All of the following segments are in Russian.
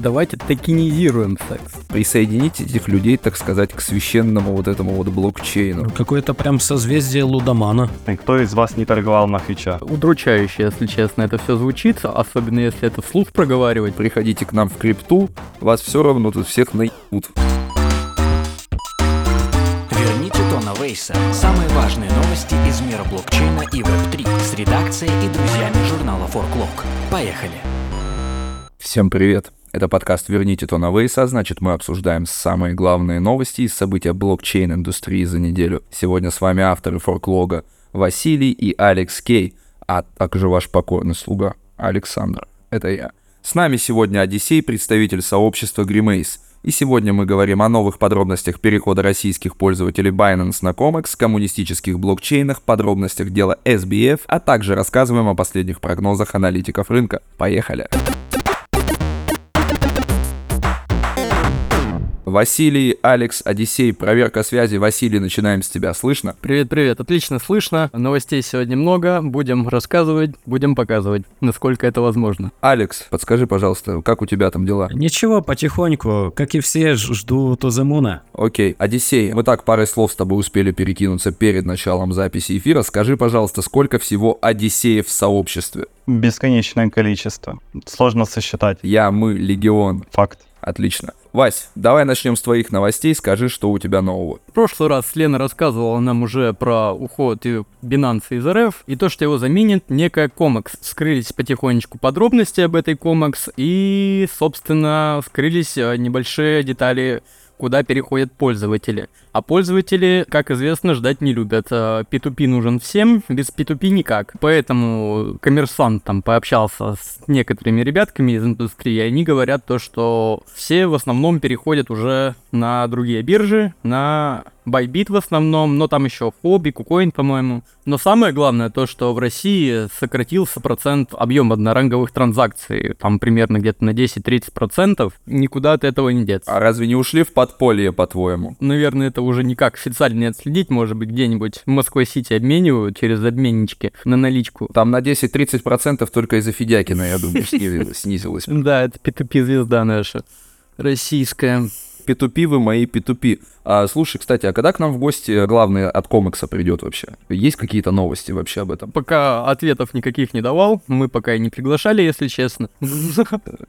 Давайте токенизируем секс. Присоедините этих людей, так сказать, к священному вот этому вот блокчейну. Какое-то прям созвездие лудомана. Никто из вас не торговал на фича. Удручающе, если честно, это все звучит, особенно если это вслух проговаривать. Приходите к нам в крипту, вас все равно тут всех наебут. Верните Тона Вейса. Самые важные новости из мира блокчейна и Web3 с редакцией и друзьями журнала Forklog. Поехали! Всем привет! Это подкаст «Верните Тона Вейса», значит, мы обсуждаем самые главные новости из события блокчейн-индустрии за неделю. Сегодня с вами авторы форклога Василий и Алекс Кей, а также ваш покорный слуга Александр. Это я. С нами сегодня Одиссей, представитель сообщества Grimace. И сегодня мы говорим о новых подробностях перехода российских пользователей Binance на COMEX, коммунистических блокчейнах, подробностях дела SBF, а также рассказываем о последних прогнозах аналитиков рынка. Поехали! Василий, Алекс, Одиссей, проверка связи. Василий, начинаем с тебя. Слышно? Привет-привет, отлично слышно. Новостей сегодня много, будем рассказывать, будем показывать, насколько это возможно. Алекс, подскажи, пожалуйста, как у тебя там дела? Ничего, потихоньку. Как и все, жду Туземуна. Окей. Одиссей, мы так парой слов с тобой успели перекинуться перед началом записи эфира. Скажи, пожалуйста, сколько всего Одиссеев в сообществе? Бесконечное количество. Сложно сосчитать. Я, мы, Легион. Факт. Отлично. Вась, давай начнем с твоих новостей. Скажи, что у тебя нового. В прошлый раз Лена рассказывала нам уже про уход и Binance из РФ, и то, что его заменит некая Comex. Скрылись потихонечку подробности об этой Comex, и, собственно, скрылись э, небольшие детали куда переходят пользователи. А пользователи, как известно, ждать не любят. Э, P2P нужен всем, без P2P никак. Поэтому коммерсант там пообщался с некоторыми ребятками из индустрии, и они говорят то, что все в основном переходят уже на другие биржи, на Bybit в основном, но там еще Хобби, Кукоин, по-моему. Но самое главное то, что в России сократился процент объема одноранговых транзакций, там примерно где-то на 10-30%, никуда от этого не деться. А разве не ушли в подполье, по-твоему? Наверное, это уже никак официально не отследить, может быть, где-нибудь в Москве-Сити обменивают через обменнички на наличку. Там на 10-30% только из-за Федякина, я думаю, снизилось. Да, это P2P звезда наша, российская. Петупи вы мои петупи. А, слушай, кстати, а когда к нам в гости главный от комикса придет вообще? Есть какие-то новости вообще об этом? Пока ответов никаких не давал, мы пока и не приглашали, если честно.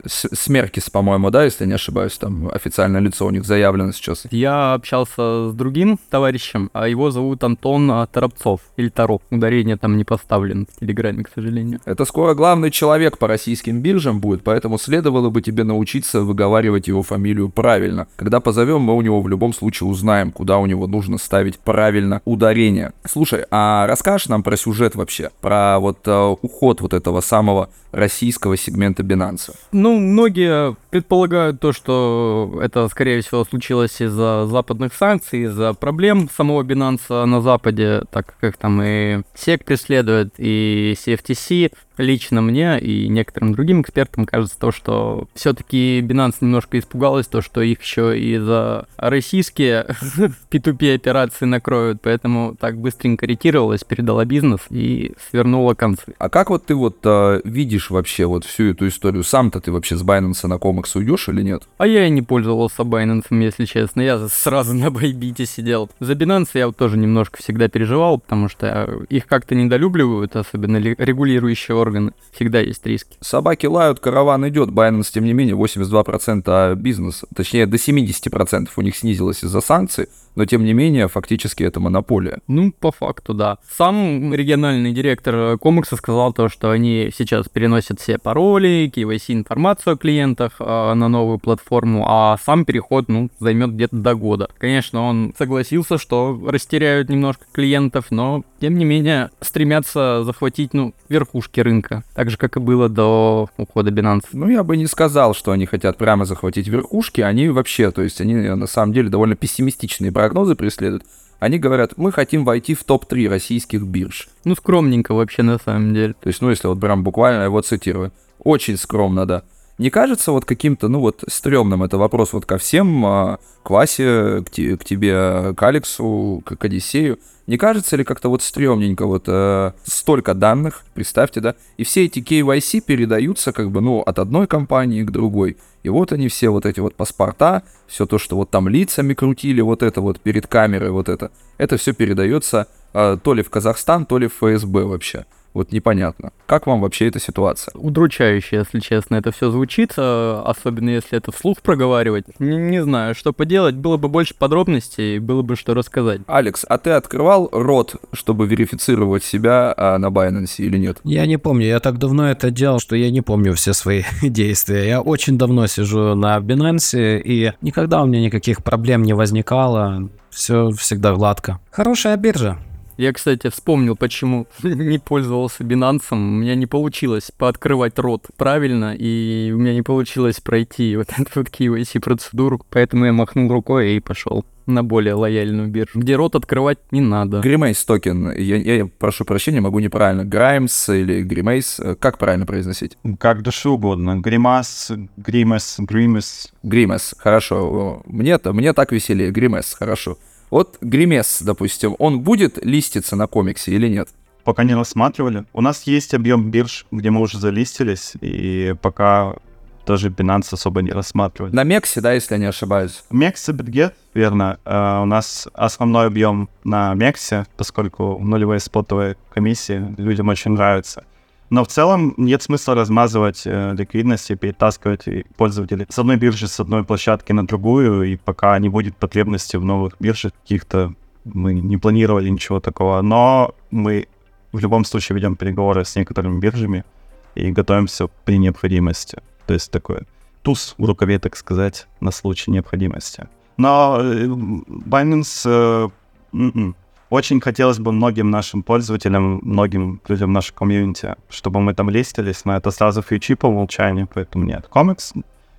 Смеркис, по-моему, да, если не ошибаюсь, там официальное лицо у них заявлено сейчас. Я общался с другим товарищем, а его зовут Антон а, Торопцов, или Тароп. Ударение там не поставлен в Телеграме, к сожалению. Это скоро главный человек по российским биржам будет, поэтому следовало бы тебе научиться выговаривать его фамилию правильно. Когда позовем, мы у него в любом случае узнаем, куда у него нужно ставить правильно ударение. Слушай, а расскажешь нам про сюжет вообще? Про вот э, уход вот этого самого российского сегмента Binance. Ну, многие предполагают то, что это, скорее всего, случилось из-за западных санкций, из-за проблем самого Binance на Западе, так как их там и SEC преследует, и CFTC. Лично мне и некоторым другим экспертам кажется то, что все-таки Binance немножко испугалась, то, что их еще и за российские P2P операции накроют, поэтому так быстренько ретировалась, передала бизнес и свернула концы. А как вот ты вот э, видишь вообще вот всю эту историю? Сам-то ты вообще с Binance на комикс уйдешь или нет? А я и не пользовался Binance, если честно. Я сразу на Bybit сидел. За Binance я вот тоже немножко всегда переживал, потому что их как-то недолюбливают, особенно ли- регулирующие органы. Всегда есть риски. Собаки лают, караван идет. Binance, тем не менее, 82% бизнеса, точнее, до 70% у них снизилось из-за санкций, но тем не менее, фактически это монополия. Ну, по факту, да. Сам региональный директор э, комикса сказал то, что они сейчас переносят все пароли, KYC информацию о клиентах э, на новую платформу, а сам переход, ну, займет где-то до года. Конечно, он согласился, что растеряют немножко клиентов, но, тем не менее, стремятся захватить, ну, верхушки рынка. Так же, как и было до ухода Binance. Ну, я бы не сказал, что они хотят прямо захватить верхушки, они вообще, то есть они на самом деле довольно пессимистичные прогнозы преследуют. Они говорят, мы хотим войти в топ-3 российских бирж. Ну, скромненько вообще, на самом деле. То есть, ну, если вот прям буквально его цитирую. Очень скромно, да. Не кажется вот каким-то, ну вот, стрёмным это вопрос вот ко всем, а, к Васе, к, те- к тебе, к Алексу, к, к Одиссею. Не кажется ли как-то вот стрёмненько вот э, столько данных, представьте, да, и все эти KYC передаются как бы, ну, от одной компании к другой. И вот они все вот эти вот паспорта, все то, что вот там лицами крутили, вот это вот перед камерой, вот это, это все передается э, то ли в Казахстан, то ли в ФСБ вообще. Вот непонятно. Как вам вообще эта ситуация? Удручающе, если честно, это все звучит, э, особенно если это вслух проговаривать. Не, не знаю, что поделать, было бы больше подробностей, было бы что рассказать. Алекс, а ты открывал рот, чтобы верифицировать себя а, на Binance или нет? Я не помню, я так давно это делал, что я не помню все свои действия. Я очень давно сижу на Binance, и никогда у меня никаких проблем не возникало. Все всегда гладко. Хорошая биржа. Я, кстати, вспомнил, почему не пользовался Binance. У меня не получилось пооткрывать рот правильно, и у меня не получилось пройти вот эту вот KYC процедуру, поэтому я махнул рукой и пошел на более лояльную биржу, где рот открывать не надо. Grimace токен, я, я прошу прощения, могу неправильно. Граймс или Гримейс, как правильно произносить? Как душе угодно. Гримас, Гримес, Гримес. Гримес, хорошо. Мне-то, мне так веселее. Гримес, хорошо. Вот Гримес, допустим, он будет листиться на комиксе или нет? Пока не рассматривали. У нас есть объем бирж, где мы уже залистились, и пока тоже Binance особо не рассматривали. На Мексе, да, если я не ошибаюсь. Мексе, Битгет, верно. Э, у нас основной объем на Мексе, поскольку нулевые спотовые комиссии людям очень нравятся. Но в целом нет смысла размазывать э, ликвидность и перетаскивать и пользователей с одной биржи, с одной площадки на другую, и пока не будет потребности в новых биржах каких-то, мы не планировали ничего такого, но мы в любом случае ведем переговоры с некоторыми биржами и готовимся при необходимости. То есть такой туз в рукаве, так сказать, на случай необходимости. Но э, Binance э, м-м. Очень хотелось бы многим нашим пользователям, многим людям нашей комьюнити, чтобы мы там листились, но это сразу фьючи по умолчанию, поэтому нет. Комикс,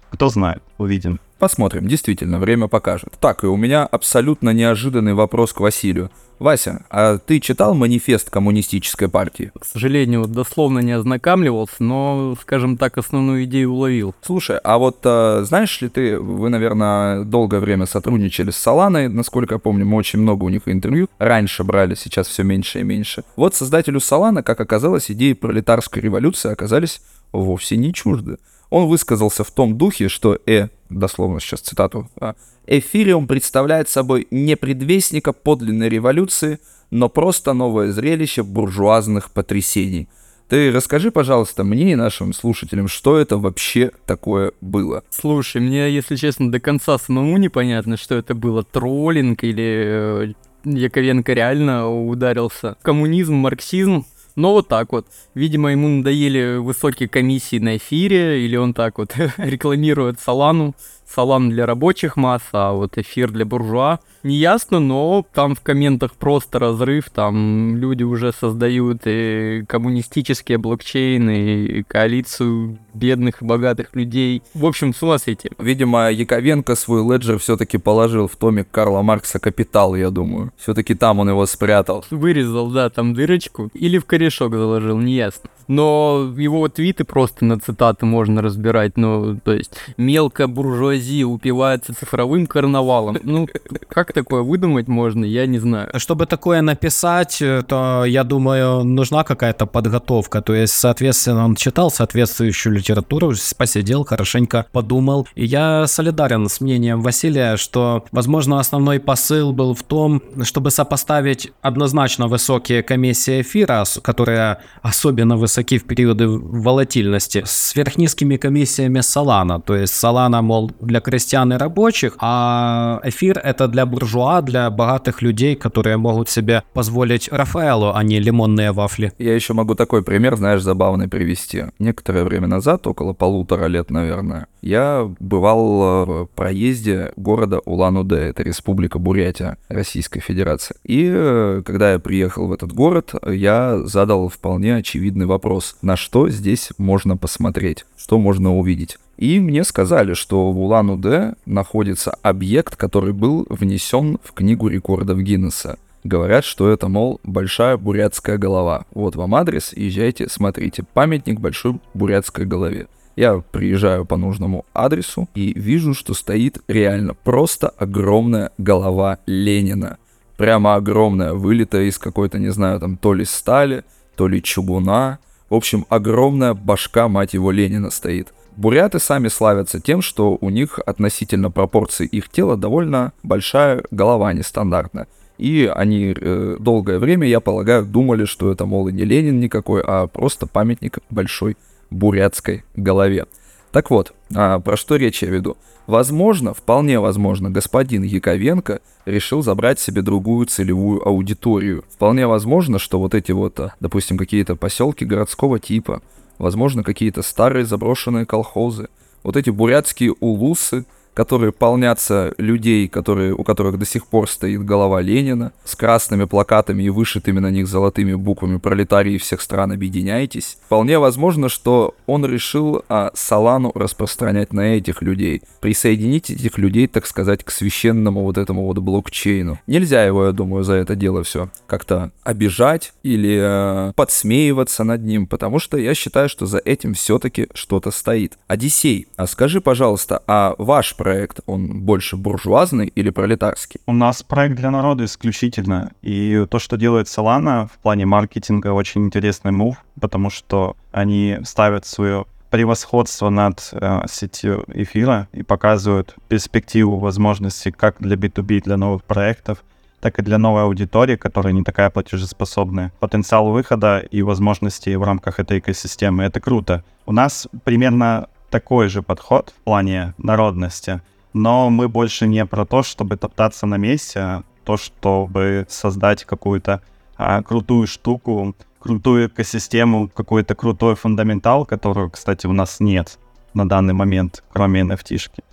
кто знает, увидим. Посмотрим, действительно, время покажет. Так, и у меня абсолютно неожиданный вопрос к Василию. Вася, а ты читал манифест коммунистической партии? К сожалению, дословно не ознакомливался, но, скажем так, основную идею уловил. Слушай, а вот э, знаешь ли ты, вы, наверное, долгое время сотрудничали с Соланой, насколько я помню, мы очень много у них интервью раньше брали, сейчас все меньше и меньше. Вот создателю Солана, как оказалось, идеи пролетарской революции оказались вовсе не чужды. Он высказался в том духе, что э, дословно сейчас цитату, а, Эфириум представляет собой не предвестника подлинной революции, но просто новое зрелище буржуазных потрясений. Ты расскажи, пожалуйста, мне и нашим слушателям, что это вообще такое было. Слушай, мне, если честно, до конца самому непонятно, что это было, троллинг или э, Яковенко реально ударился. Коммунизм, марксизм, но вот так вот. Видимо, ему надоели высокие комиссии на эфире, или он так вот рекламирует Солану. Солан для рабочих масс, а вот эфир для буржуа. Неясно, но там в комментах просто разрыв, там люди уже создают и коммунистические блокчейны, и коалицию бедных и богатых людей. В общем, с ума сойти. Видимо, Яковенко свой леджер все-таки положил в томик Карла Маркса «Капитал», я думаю. Все-таки там он его спрятал. Вырезал, да, там дырочку. Или в корешок заложил, неясно. Но его твиты просто на цитаты можно разбирать. Ну, то есть, мелкая буржуазия упивается цифровым карнавалом. Ну, как такое выдумать можно, я не знаю. Чтобы такое написать, э, то, я думаю, нужна какая-то подготовка. То есть, соответственно, он читал соответствующую литературу, посидел, хорошенько подумал. И я солидарен с мнением Василия, что, возможно, основной посыл был в том, чтобы сопоставить однозначно высокие комиссии эфира, которые особенно высоки в периоды волатильности, с сверхнизкими комиссиями Солана. То есть Солана, мол, для крестьян и рабочих, а эфир это для буржуа, для богатых людей, которые могут себе позволить Рафаэлу, а не лимонные вафли. Я еще могу такой пример, знаешь, забавный привести. Некоторое время назад, около полутора лет, наверное, я бывал э, в проезде города Улан-Удэ, это республика Бурятия Российской Федерации. И э, когда я приехал в этот город, я задал вполне очевидный вопрос, на что здесь можно посмотреть, что можно увидеть. И мне сказали, что в Улан-Удэ находится объект, который был внесен в книгу рекордов Гиннесса. Говорят, что это, мол, большая бурятская голова. Вот вам адрес, езжайте, смотрите. Памятник большой бурятской голове. Я приезжаю по нужному адресу и вижу, что стоит реально просто огромная голова Ленина. Прямо огромная, вылитая из какой-то, не знаю, там, то ли стали, то ли чугуна. В общем, огромная башка, мать его, Ленина стоит. Буряты сами славятся тем, что у них относительно пропорций их тела довольно большая голова нестандартная. И они э, долгое время, я полагаю, думали, что это, мол, и не Ленин никакой, а просто памятник большой бурятской голове. Так вот, а про что речь я веду? Возможно, вполне возможно, господин Яковенко решил забрать себе другую целевую аудиторию. Вполне возможно, что вот эти вот, а, допустим, какие-то поселки городского типа, возможно, какие-то старые заброшенные колхозы, вот эти бурятские улусы, которые полнятся людей, которые, у которых до сих пор стоит голова Ленина, с красными плакатами и вышитыми на них золотыми буквами «Пролетарии всех стран, объединяйтесь». Вполне возможно, что он решил а, Салану распространять на этих людей, присоединить этих людей, так сказать, к священному вот этому вот блокчейну. Нельзя его, я думаю, за это дело все как-то обижать или э, подсмеиваться над ним, потому что я считаю, что за этим все-таки что-то стоит. Одиссей, а скажи, пожалуйста, а ваш проект, он больше буржуазный или пролетарский? У нас проект для народа исключительно. И то, что делает Solana в плане маркетинга, очень интересный мув, потому что они ставят свое превосходство над э, сетью эфира и показывают перспективу возможностей как для B2B, для новых проектов, так и для новой аудитории, которая не такая платежеспособная. Потенциал выхода и возможности в рамках этой экосистемы — это круто. У нас примерно такой же подход в плане народности, но мы больше не про то, чтобы топтаться на месте, а то, чтобы создать какую-то а, крутую штуку, крутую экосистему, какой-то крутой фундаментал, которого, кстати, у нас нет на данный момент, кроме NFT-шки.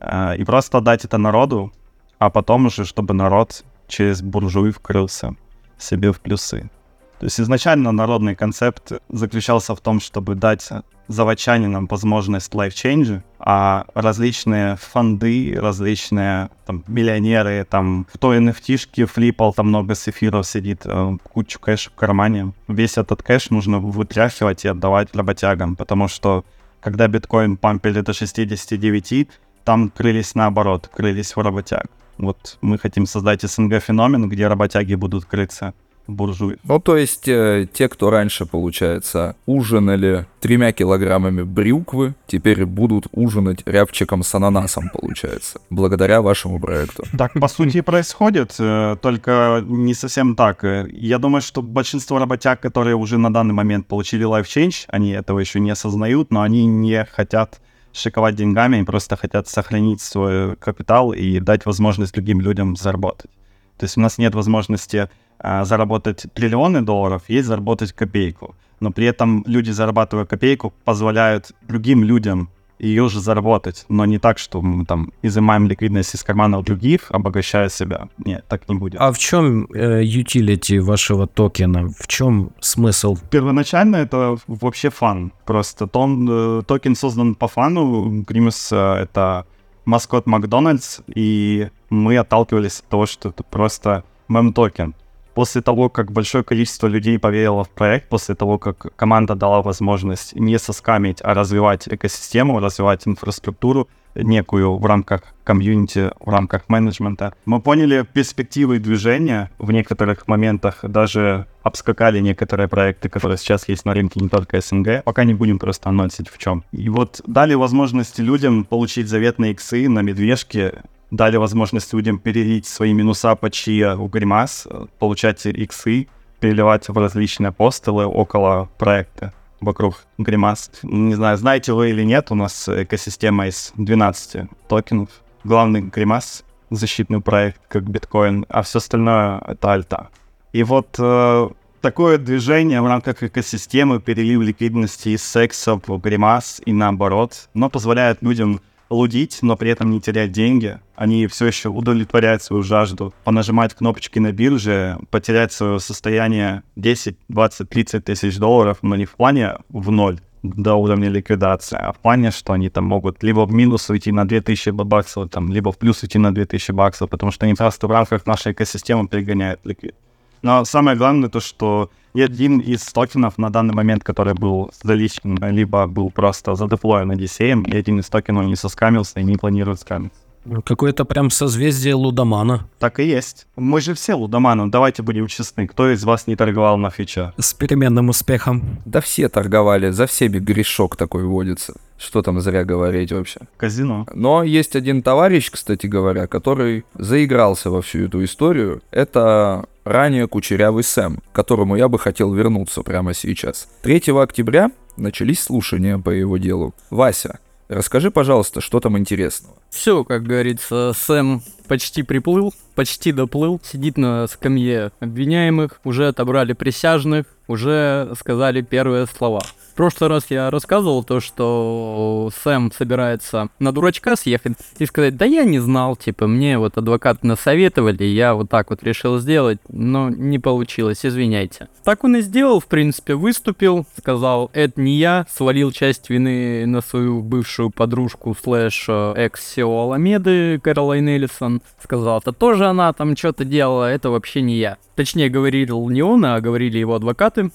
А, и просто дать это народу, а потом уже, чтобы народ через буржуи вкрылся себе в плюсы. То есть изначально народный концепт заключался в том, чтобы дать заводчанинам возможность лайфчейнджа, а различные фонды, различные там, миллионеры, там, кто NFT-шки флипал, там много сефиров сидит, э, кучу кэша в кармане. Весь этот кэш нужно вытряхивать и отдавать работягам, потому что когда биткоин пампили до 69, там крылись наоборот, крылись в работяг. Вот мы хотим создать СНГ-феномен, где работяги будут крыться буржуев. Ну, то есть э, те, кто раньше, получается, ужинали тремя килограммами брюквы, теперь будут ужинать рябчиком с ананасом, получается, благодаря вашему проекту. Так, по сути, и происходит, э, только не совсем так. Я думаю, что большинство работяг, которые уже на данный момент получили life change, они этого еще не осознают, но они не хотят шиковать деньгами, они просто хотят сохранить свой капитал и дать возможность другим людям заработать. То есть у нас нет возможности заработать триллионы долларов, есть заработать копейку. Но при этом люди, зарабатывая копейку, позволяют другим людям ее же заработать, но не так, что мы там изымаем ликвидность из карманов других, обогащая себя. Нет, так не будет. А в чем э, utility вашего токена? В чем смысл? Первоначально это вообще fun. Просто тон, э, токен создан по fun у. Grimace э, это маскот Макдональдс, и мы отталкивались от того, что это просто мем-токен. После того, как большое количество людей поверило в проект, после того, как команда дала возможность не соскамить, а развивать экосистему, развивать инфраструктуру некую в рамках комьюнити, в рамках менеджмента, мы поняли перспективы движения. В некоторых моментах даже обскакали некоторые проекты, которые сейчас есть на рынке не только СНГ. Пока не будем просто анонсить в чем. И вот дали возможности людям получить заветные иксы на медвежке, дали возможность людям перелить свои минуса по чьи у гримас, получать иксы, переливать в различные апостолы около проекта вокруг гримас. Не знаю, знаете вы или нет, у нас экосистема из 12 токенов. Главный гримас — защитный проект, как биткоин, а все остальное — это альта. И вот э, такое движение в рамках экосистемы, перелив ликвидности из секса в гримас и наоборот, но позволяет людям лудить, но при этом не терять деньги. Они все еще удовлетворяют свою жажду, понажимать кнопочки на бирже, потерять свое состояние 10, 20, 30 тысяч долларов, но не в плане в ноль до уровня ликвидации, а в плане, что они там могут либо в минус уйти на 2000 баксов, там, либо в плюс уйти на 2000 баксов, потому что они просто в рамках нашей экосистемы перегоняют ликвид. Но самое главное то, что ни один из токенов на данный момент, который был заличен, либо был просто задеплоен на DCM, и один из токенов не соскамился и не планирует скамиться. Какое-то прям созвездие лудомана. Так и есть. Мы же все лудоманы, давайте будем честны. Кто из вас не торговал на фиче? С переменным успехом. Да все торговали, за всеми грешок такой водится. Что там зря говорить вообще. Казино. Но есть один товарищ, кстати говоря, который заигрался во всю эту историю. Это ранее кучерявый Сэм, к которому я бы хотел вернуться прямо сейчас. 3 октября начались слушания по его делу. Вася, расскажи, пожалуйста, что там интересного? Все, как говорится, Сэм почти приплыл, почти доплыл, сидит на скамье обвиняемых, уже отобрали присяжных, уже сказали первые слова. В прошлый раз я рассказывал то, что Сэм собирается на дурачка съехать и сказать, да я не знал, типа, мне вот адвокаты насоветовали, я вот так вот решил сделать, но не получилось, извиняйте. Так он и сделал, в принципе, выступил, сказал, это не я, свалил часть вины на свою бывшую подружку слэш э, экс-сео Аламеды Каролайн Эллисон, сказал, это тоже она там что-то делала, это вообще не я. Точнее, говорил не он, а говорили его адвокаты,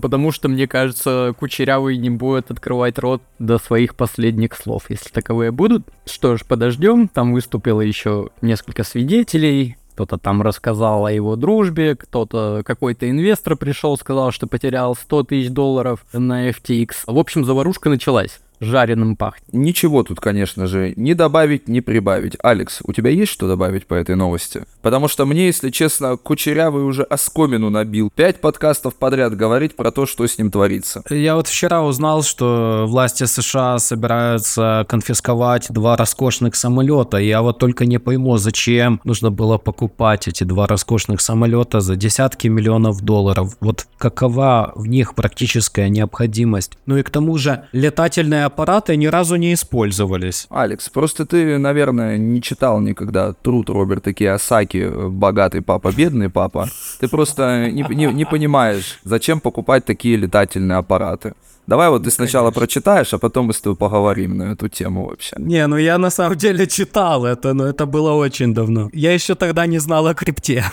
Потому что, мне кажется, Кучерявый не будет открывать рот до своих последних слов, если таковые будут. Что ж, подождем. Там выступило еще несколько свидетелей. Кто-то там рассказал о его дружбе, кто-то, какой-то инвестор пришел, сказал, что потерял 100 тысяч долларов на FTX. В общем, заварушка началась жареным пахнет. Ничего тут, конечно же, не добавить, не прибавить. Алекс, у тебя есть что добавить по этой новости? Потому что мне, если честно, Кучерявый уже оскомину набил. Пять подкастов подряд говорить про то, что с ним творится. Я вот вчера узнал, что власти США собираются конфисковать два роскошных самолета. Я вот только не пойму, зачем нужно было покупать эти два роскошных самолета за десятки миллионов долларов. Вот какова в них практическая необходимость. Ну и к тому же летательные аппараты ни разу не использовались. Алекс, просто ты, наверное, не читал никогда труд Роберта Киосаки «Богатый папа, бедный папа». Ты просто не, не, не понимаешь, зачем покупать такие летательные аппараты. Давай вот ты сначала прочитаешь, а потом мы с тобой поговорим на эту тему вообще. Не, ну я на самом деле читал это, но это было очень давно. Я еще тогда не знал о крипте.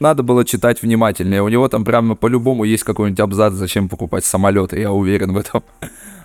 Надо было читать внимательнее. У него там прямо по-любому есть какой-нибудь абзац, зачем покупать самолеты, я уверен в этом.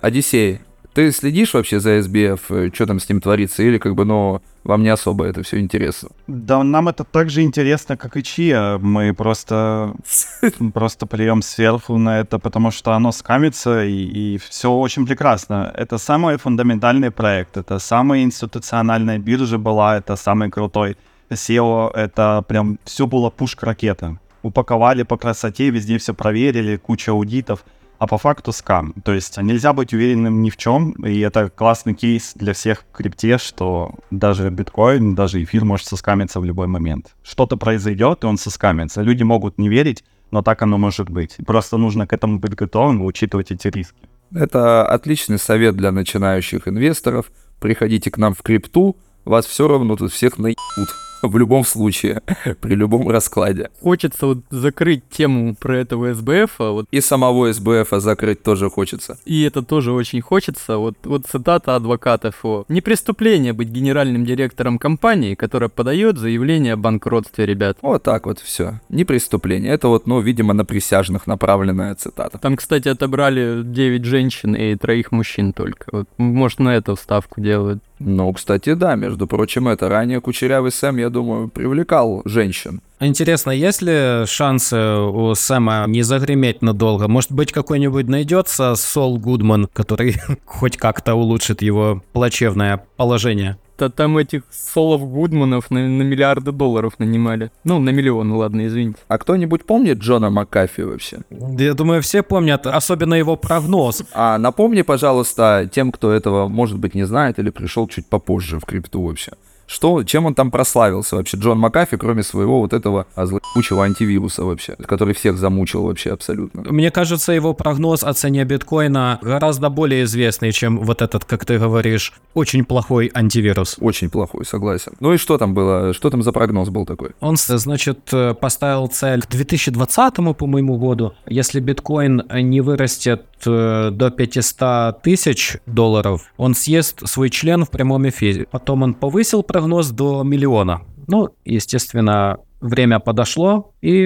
Одиссей, ты следишь вообще за SBF, что там с ним творится, или как бы, ну, вам не особо это все интересно? Да нам это так же интересно, как и Чия. Мы просто, просто плюем сверху на это, потому что оно скамится, и, и все очень прекрасно. Это самый фундаментальный проект, это самая институциональная биржа была, это самый крутой SEO, это прям все было пушка-ракета. Упаковали по красоте, везде все проверили, куча аудитов — а по факту скам. То есть нельзя быть уверенным ни в чем, и это классный кейс для всех в крипте, что даже биткоин, даже эфир может соскамиться в любой момент. Что-то произойдет, и он соскамится. Люди могут не верить, но так оно может быть. Просто нужно к этому быть готовым и учитывать эти риски. Это отличный совет для начинающих инвесторов. Приходите к нам в крипту, вас все равно тут всех наебут в любом случае, при любом раскладе. Хочется вот закрыть тему про этого СБФ, а вот И самого СБФ закрыть тоже хочется. и это тоже очень хочется. Вот, вот цитата адвокатов о «Не преступление быть генеральным директором компании, которая подает заявление о банкротстве, ребят». Вот так вот все. Не преступление. Это вот, ну, видимо, на присяжных направленная цитата. Там, кстати, отобрали 9 женщин и троих мужчин только. Вот, может, на эту ставку делают. Ну, кстати, да, между прочим, это ранее Кучерявый Сэм, я думаю, привлекал женщин. Интересно, есть ли шансы у Сэма не загреметь надолго? Может быть, какой-нибудь найдется Сол Гудман, который хоть как-то улучшит его плачевное положение? Да там этих Солов Гудманов на, на миллиарды долларов нанимали. Ну, на миллион, ладно, извините. А кто-нибудь помнит Джона Маккафи вообще? Я думаю, все помнят, особенно его прогноз. А напомни, пожалуйста, тем, кто этого, может быть, не знает или пришел чуть попозже в крипту вообще. Что, чем он там прославился вообще, Джон Макафи, кроме своего вот этого злоучего антивируса вообще, который всех замучил вообще абсолютно. Мне кажется, его прогноз о цене биткоина гораздо более известный, чем вот этот, как ты говоришь, очень плохой антивирус. Очень плохой, согласен. Ну и что там было, что там за прогноз был такой? Он, значит, поставил цель к 2020, по моему году, если биткоин не вырастет э, до 500 тысяч долларов, он съест свой член в прямом эфире. Потом он повысил прогноз до миллиона. Ну, естественно, время подошло, и,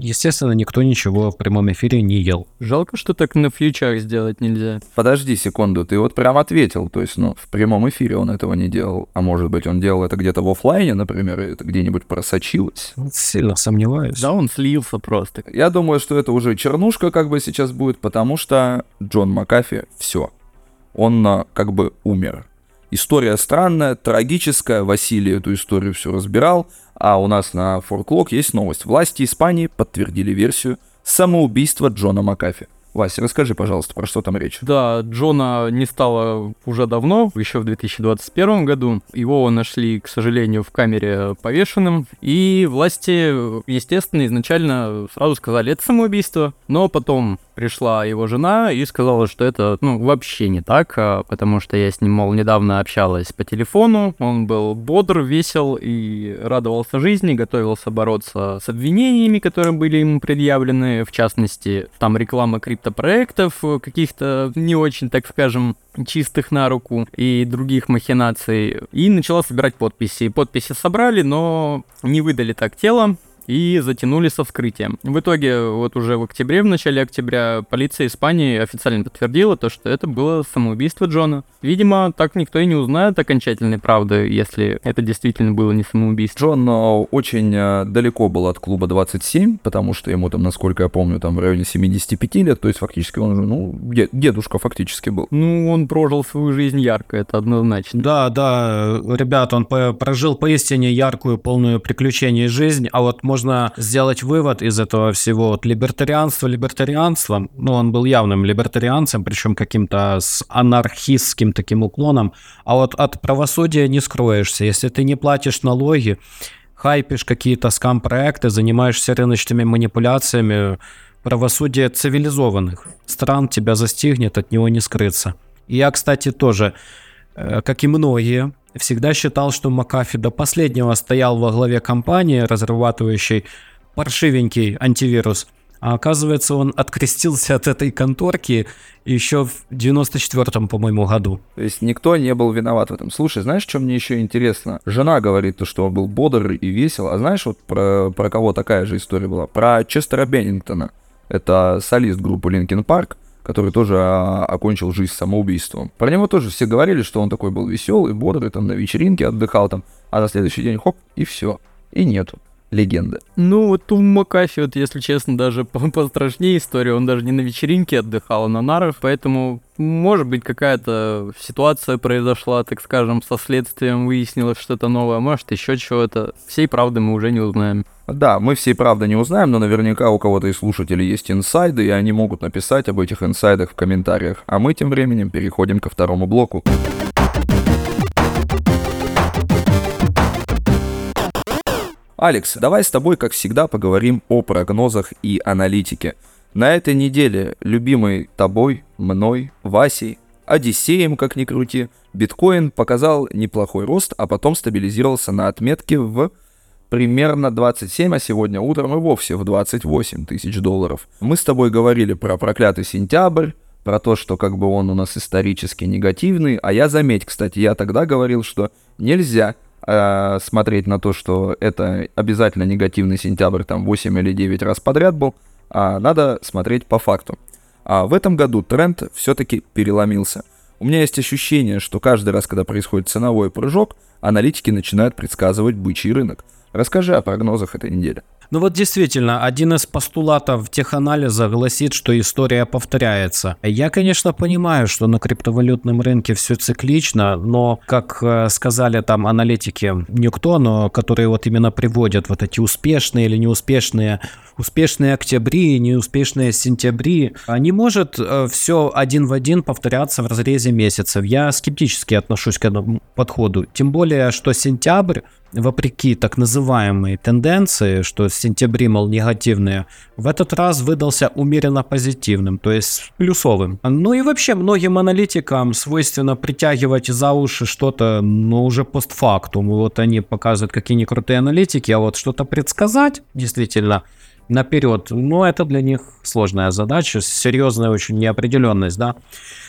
естественно, никто ничего в прямом эфире не ел. Жалко, что так на фьючах сделать нельзя. Подожди секунду, ты вот прям ответил, то есть, ну, в прямом эфире он этого не делал, а может быть он делал это где-то в офлайне, например, и это где-нибудь просочилось. Сильно сомневаюсь. Да, он слился просто. Я думаю, что это уже чернушка как бы сейчас будет, потому что Джон Макафи все. Он а, как бы умер. История странная, трагическая. Василий эту историю все разбирал. А у нас на Форклок есть новость. Власти Испании подтвердили версию самоубийства Джона Макафи. Вася, расскажи, пожалуйста, про что там речь. Да, Джона не стало уже давно, еще в 2021 году. Его нашли, к сожалению, в камере повешенным. И власти, естественно, изначально сразу сказали, это самоубийство. Но потом пришла его жена и сказала, что это, ну, вообще не так, а, потому что я с ним, мол, недавно общалась по телефону, он был бодр, весел и радовался жизни, готовился бороться с обвинениями, которые были ему предъявлены, в частности, там реклама криптопроектов, каких-то не очень, так скажем, чистых на руку и других махинаций, и начала собирать подписи. Подписи собрали, но не выдали так тело, и затянули со вскрытием. В итоге, вот уже в октябре, в начале октября, полиция Испании официально подтвердила то, что это было самоубийство Джона. Видимо, так никто и не узнает окончательной правды, если это действительно было не самоубийство. Джон э, очень э, далеко был от клуба 27, потому что ему там, насколько я помню, там в районе 75 лет, то есть фактически он уже, ну, дедушка фактически был. Ну, он прожил свою жизнь ярко, это однозначно. Да, да, ребят, он прожил поистине яркую, полную приключений жизнь, а вот, может можно сделать вывод из этого всего. Вот либертарианство либертарианством, ну, он был явным либертарианцем, причем каким-то с анархистским таким уклоном, а вот от правосудия не скроешься. Если ты не платишь налоги, хайпишь какие-то скам-проекты, занимаешься рыночными манипуляциями, правосудие цивилизованных стран тебя застигнет, от него не скрыться. И я, кстати, тоже, э, как и многие, всегда считал, что Макафи до последнего стоял во главе компании, разрабатывающей паршивенький антивирус. А оказывается, он открестился от этой конторки еще в 94-м, по-моему, году. То есть никто не был виноват в этом. Слушай, знаешь, что мне еще интересно? Жена говорит, что он был бодр и весел. А знаешь, вот про, про кого такая же история была? Про Честера Беннингтона. Это солист группы Linkin Park который тоже а, окончил жизнь самоубийством. Про него тоже все говорили, что он такой был веселый, бодрый, там на вечеринке отдыхал там, а на следующий день хоп, и все. И нету легенды. Ну, вот у Макафи, вот, если честно, даже пострашнее история. Он даже не на вечеринке отдыхал, а на нарах, поэтому, может быть, какая-то ситуация произошла, так скажем, со следствием, выяснилось что-то новое, может, еще чего-то. Всей правды мы уже не узнаем. Да, мы всей правды не узнаем, но наверняка у кого-то из слушателей есть инсайды, и они могут написать об этих инсайдах в комментариях. А мы тем временем переходим ко второму блоку. Алекс, давай с тобой, как всегда, поговорим о прогнозах и аналитике. На этой неделе любимый тобой, мной, Васей, Одиссеем, как ни крути, биткоин показал неплохой рост, а потом стабилизировался на отметке в примерно 27, а сегодня утром и вовсе в 28 тысяч долларов. Мы с тобой говорили про проклятый сентябрь, про то, что как бы он у нас исторически негативный, а я, заметь, кстати, я тогда говорил, что нельзя э, смотреть на то, что это обязательно негативный сентябрь, там 8 или 9 раз подряд был, а надо смотреть по факту. А в этом году тренд все-таки переломился. У меня есть ощущение, что каждый раз, когда происходит ценовой прыжок, аналитики начинают предсказывать бычий рынок. Расскажи о прогнозах этой недели. Ну вот действительно, один из постулатов теханализа гласит, что история повторяется. Я, конечно, понимаю, что на криптовалютном рынке все циклично, но, как э, сказали там аналитики, никто, но которые вот именно приводят вот эти успешные или неуспешные, успешные октябри, неуспешные сентябри, не может э, все один в один повторяться в разрезе месяцев. Я скептически отношусь к этому подходу. Тем более, что сентябрь вопреки так называемой тенденции, что сентябри, мол, негативные, в этот раз выдался умеренно позитивным, то есть плюсовым. Ну и вообще многим аналитикам свойственно притягивать за уши что-то, ну, уже постфактум. Вот они показывают, какие не крутые аналитики, а вот что-то предсказать, действительно, наперед. Но это для них сложная задача, серьезная очень неопределенность, да.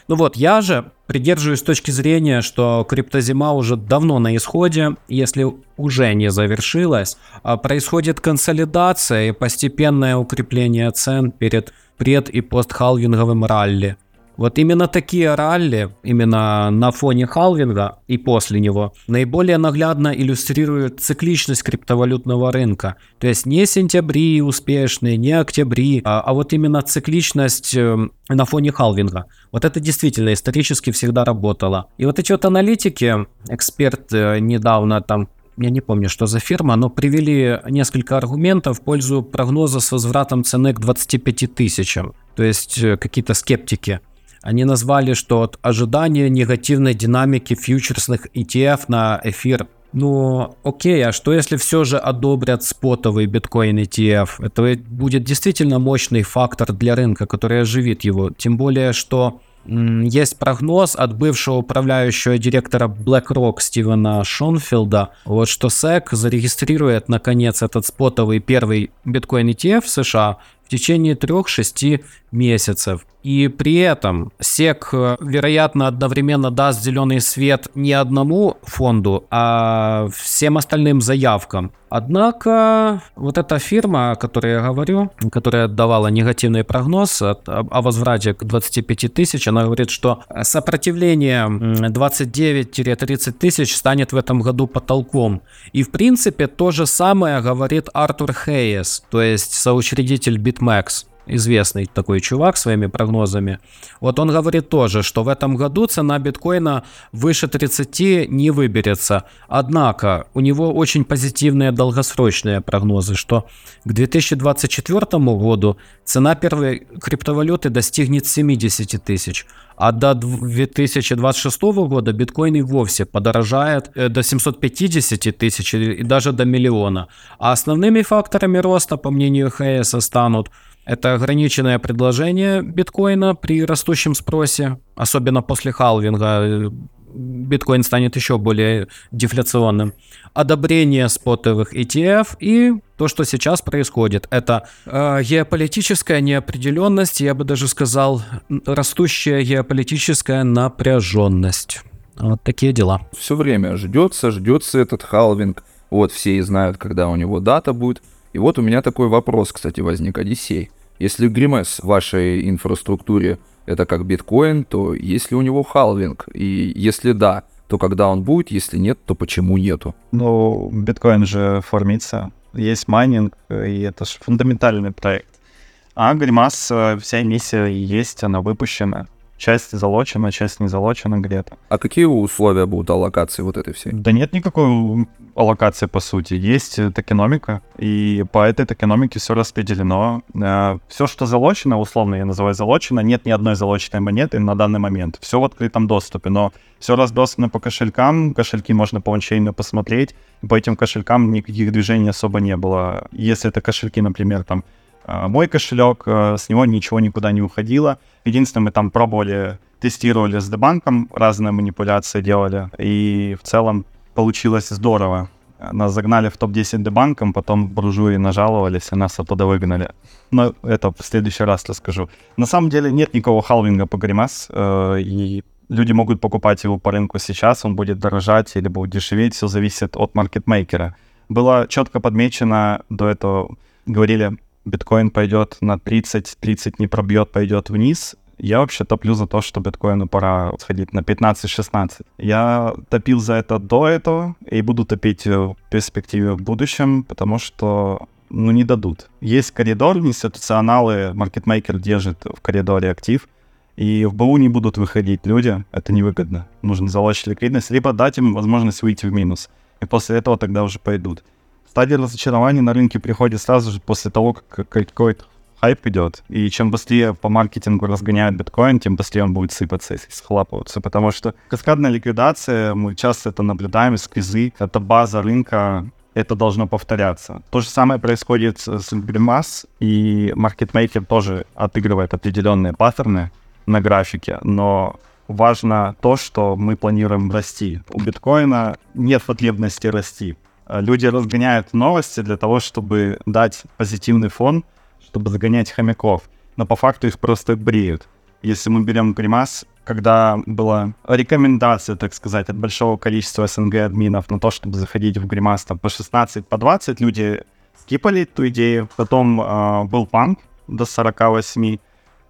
Ну вот, я же придерживаюсь точки зрения, что криптозима уже давно на исходе, если уже не завершилась, а происходит консолидация и постепенное укрепление цен перед пред- и постхалвинговым ралли. Вот именно такие ралли, именно на фоне халвинга и после него, наиболее наглядно иллюстрируют цикличность криптовалютного рынка. То есть не сентябри успешные, не октябри, а, а вот именно цикличность э, на фоне халвинга. Вот это действительно исторически всегда работало. И вот эти вот аналитики, эксперт э, недавно там я не помню, что за фирма, но привели несколько аргументов в пользу прогноза с возвратом цены к 25 тысячам. То есть э, какие-то скептики они назвали, что от ожидания негативной динамики фьючерсных ETF на эфир ну, окей, а что если все же одобрят спотовый биткоин ETF? Это будет действительно мощный фактор для рынка, который оживит его. Тем более, что есть прогноз от бывшего управляющего директора BlackRock Стивена Шонфилда, вот что SEC зарегистрирует наконец этот спотовый первый биткоин ETF в США в течение 3-6 месяцев. И при этом SEC, э, вероятно, одновременно даст зеленый свет не одному фонду, а всем остальным заявкам. Однако вот эта фирма, о которой я говорю, которая давала негативный прогноз о, возврате к 25 тысяч, она говорит, что сопротивление 29-30 тысяч станет в этом году потолком. И в принципе то же самое говорит Артур Хейес, то есть соучредитель BitMEX известный такой чувак своими прогнозами. Вот он говорит тоже, что в этом году цена биткоина выше 30 не выберется. Однако у него очень позитивные долгосрочные прогнозы, что к 2024 году цена первой криптовалюты достигнет 70 тысяч, а до 2026 года биткоин и вовсе подорожает э, до 750 тысяч и даже до миллиона. А основными факторами роста, по мнению ХС, станут это ограниченное предложение биткоина при растущем спросе, особенно после халвинга. Биткоин станет еще более дефляционным. Одобрение спотовых ETF и то, что сейчас происходит, это э, геополитическая неопределенность, я бы даже сказал, растущая геополитическая напряженность. Вот такие дела. Все время ждется, ждется этот халвинг. Вот все и знают, когда у него дата будет. И вот у меня такой вопрос, кстати, возник, Одиссей. Если Grimace в вашей инфраструктуре это как биткоин, то есть ли у него халвинг? И если да, то когда он будет, если нет, то почему нету? Ну, биткоин же фармится, есть майнинг, и это же фундаментальный проект. А Grimace, э, вся эмиссия есть, она выпущена. Часть залочена, часть не залочена где-то. А какие условия будут аллокации вот этой всей? Да нет никакой аллокации, по сути. Есть токеномика, и по этой токеномике все распределено. Э, все, что залочено, условно я называю залочено, нет ни одной залоченной монеты на данный момент. Все в открытом доступе, но все разбросано по кошелькам, кошельки можно по ончейну посмотреть, по этим кошелькам никаких движений особо не было. Если это кошельки, например, там мой кошелек, э, с него ничего никуда не уходило. Единственное, мы там пробовали, тестировали с дебанком, разные манипуляции делали, и в целом получилось здорово. Нас загнали в топ-10 дебанком, потом буржуи нажаловались, и нас оттуда выгнали. Но это в следующий раз расскажу. На самом деле нет никакого халвинга по Гримас, э, и люди могут покупать его по рынку сейчас, он будет дорожать или будет дешеветь, все зависит от маркетмейкера. Было четко подмечено до этого, говорили, биткоин пойдет на 30, 30 не пробьет, пойдет вниз, я вообще топлю за то, что биткоину пора сходить на 15-16. Я топил за это до этого и буду топить в перспективе в будущем, потому что ну, не дадут. Есть коридор, институционалы, маркетмейкер держит в коридоре актив, и в БУ не будут выходить люди, это невыгодно. Нужно залочить ликвидность, либо дать им возможность выйти в минус. И после этого тогда уже пойдут стадия разочарования на рынке приходит сразу же после того, как какой-то хайп идет. И чем быстрее по маркетингу разгоняют биткоин, тем быстрее он будет сыпаться и схлапываться. Потому что каскадная ликвидация, мы часто это наблюдаем из кризы, это база рынка, это должно повторяться. То же самое происходит с Grimass, и маркетмейкер тоже отыгрывает определенные паттерны на графике, но важно то, что мы планируем расти. У биткоина нет потребности расти люди разгоняют новости для того, чтобы дать позитивный фон, чтобы загонять хомяков. Но по факту их просто бреют. Если мы берем гримас, когда была рекомендация, так сказать, от большого количества СНГ админов на то, чтобы заходить в гримас там, по 16, по 20, люди скипали эту идею. Потом э, был панк до 48.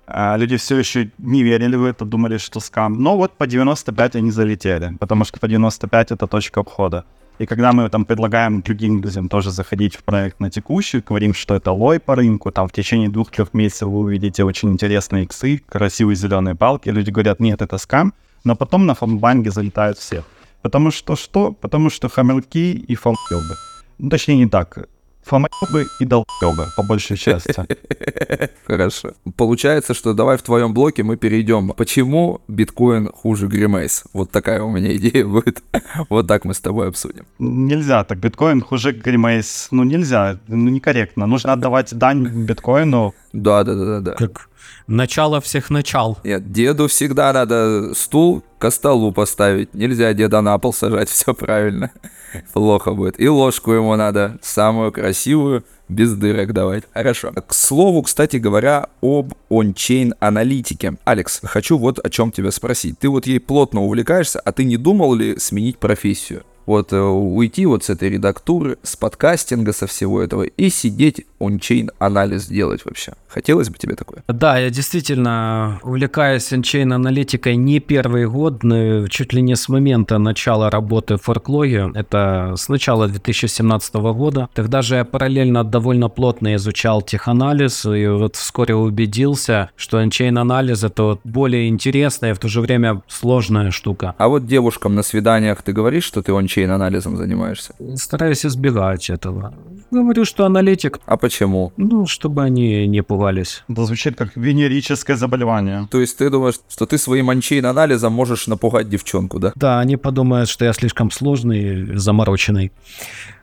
Э, люди все еще не верили в это, думали, что скам. Но вот по 95 они залетели, потому что по 95 это точка обхода. И когда мы там предлагаем другим людям тоже заходить в проект на текущий, говорим, что это лой по рынку, там в течение двух-трех месяцев вы увидите очень интересные иксы, красивые зеленые палки, люди говорят, нет, это скам, но потом на фамбанге залетают все. Потому что что? Потому что хамелки и фамбёбы. Ну, точнее, не так фомоебы и долбёбы, по большей части. Хорошо. Получается, что давай в твоем блоке мы перейдем. Почему биткоин хуже Гримейс? Вот такая у меня идея будет. Вот так мы с тобой обсудим. Нельзя так. Биткоин хуже Гримейс. Ну, нельзя. Ну, некорректно. Нужно отдавать дань биткоину. Да, да, да, да, да. Как начало всех начал. Нет, деду всегда надо стул к столу поставить. Нельзя деда на пол сажать, все правильно. Плохо будет. И ложку ему надо, самую красивую, без дырок давать. Хорошо. К слову, кстати говоря, об ончейн аналитике. Алекс, хочу вот о чем тебя спросить. Ты вот ей плотно увлекаешься, а ты не думал ли сменить профессию? Вот э, уйти вот с этой редактуры, с подкастинга, со всего этого и сидеть ончейн анализ делать вообще. Хотелось бы тебе такое? Да, я действительно увлекаюсь ончейн аналитикой не первый год, но чуть ли не с момента начала работы в форклоге. Это с начала 2017 года. Тогда же я параллельно довольно плотно изучал теханализ и вот вскоре убедился, что ончейн анализ это вот более интересная и в то же время сложная штука. А вот девушкам на свиданиях ты говоришь, что ты ончейн блокчейн-анализом занимаешься? Стараюсь избегать этого. Говорю, что аналитик. А почему? Ну, чтобы они не пугались. Это звучит как венерическое заболевание. То есть ты думаешь, что ты своим анчейн-анализом можешь напугать девчонку, да? Да, они подумают, что я слишком сложный, замороченный.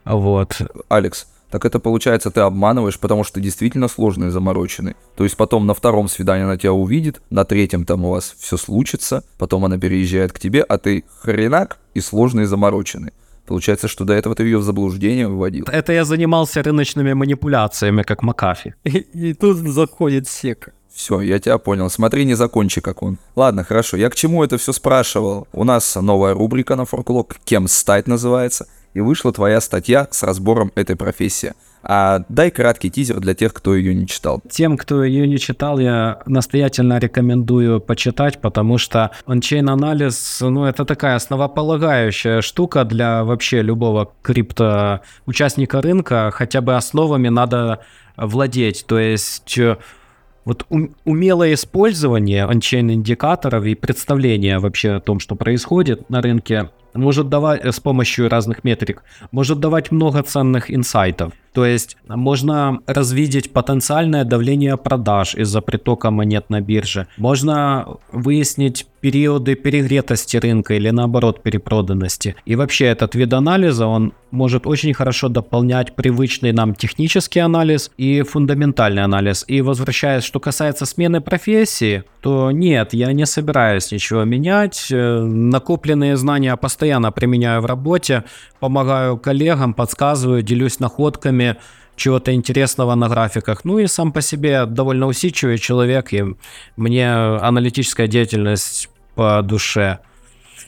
Вот. Алекс, так это получается ты обманываешь, потому что ты действительно сложный и замороченный. То есть потом на втором свидании она тебя увидит, на третьем там у вас все случится, потом она переезжает к тебе, а ты хренак и сложный и замороченный. Получается, что до этого ты ее в заблуждение выводил. Это я занимался рыночными манипуляциями, как Макафи. И, и тут заходит сека. Все, я тебя понял. Смотри, не закончи, как он. Ладно, хорошо. Я к чему это все спрашивал? У нас новая рубрика на Форклог, кем стать называется и вышла твоя статья с разбором этой профессии. А дай краткий тизер для тех, кто ее не читал. Тем, кто ее не читал, я настоятельно рекомендую почитать, потому что ончейн-анализ, ну, это такая основополагающая штука для вообще любого крипто участника рынка. Хотя бы основами надо владеть. То есть э, вот умелое использование ончейн-индикаторов и представление вообще о том, что происходит на рынке, может давать э, с помощью разных метрик, может давать много ценных инсайтов. То есть можно развидеть потенциальное давление продаж из-за притока монет на бирже. Можно выяснить периоды перегретости рынка или наоборот перепроданности. И вообще этот вид анализа, он может очень хорошо дополнять привычный нам технический анализ и фундаментальный анализ. И возвращаясь, что касается смены профессии, то нет, я не собираюсь ничего менять. Э, накопленные знания постоянно применяю в работе, помогаю коллегам, подсказываю, делюсь находками чего-то интересного на графиках. Ну и сам по себе довольно усидчивый человек, и мне аналитическая деятельность по душе.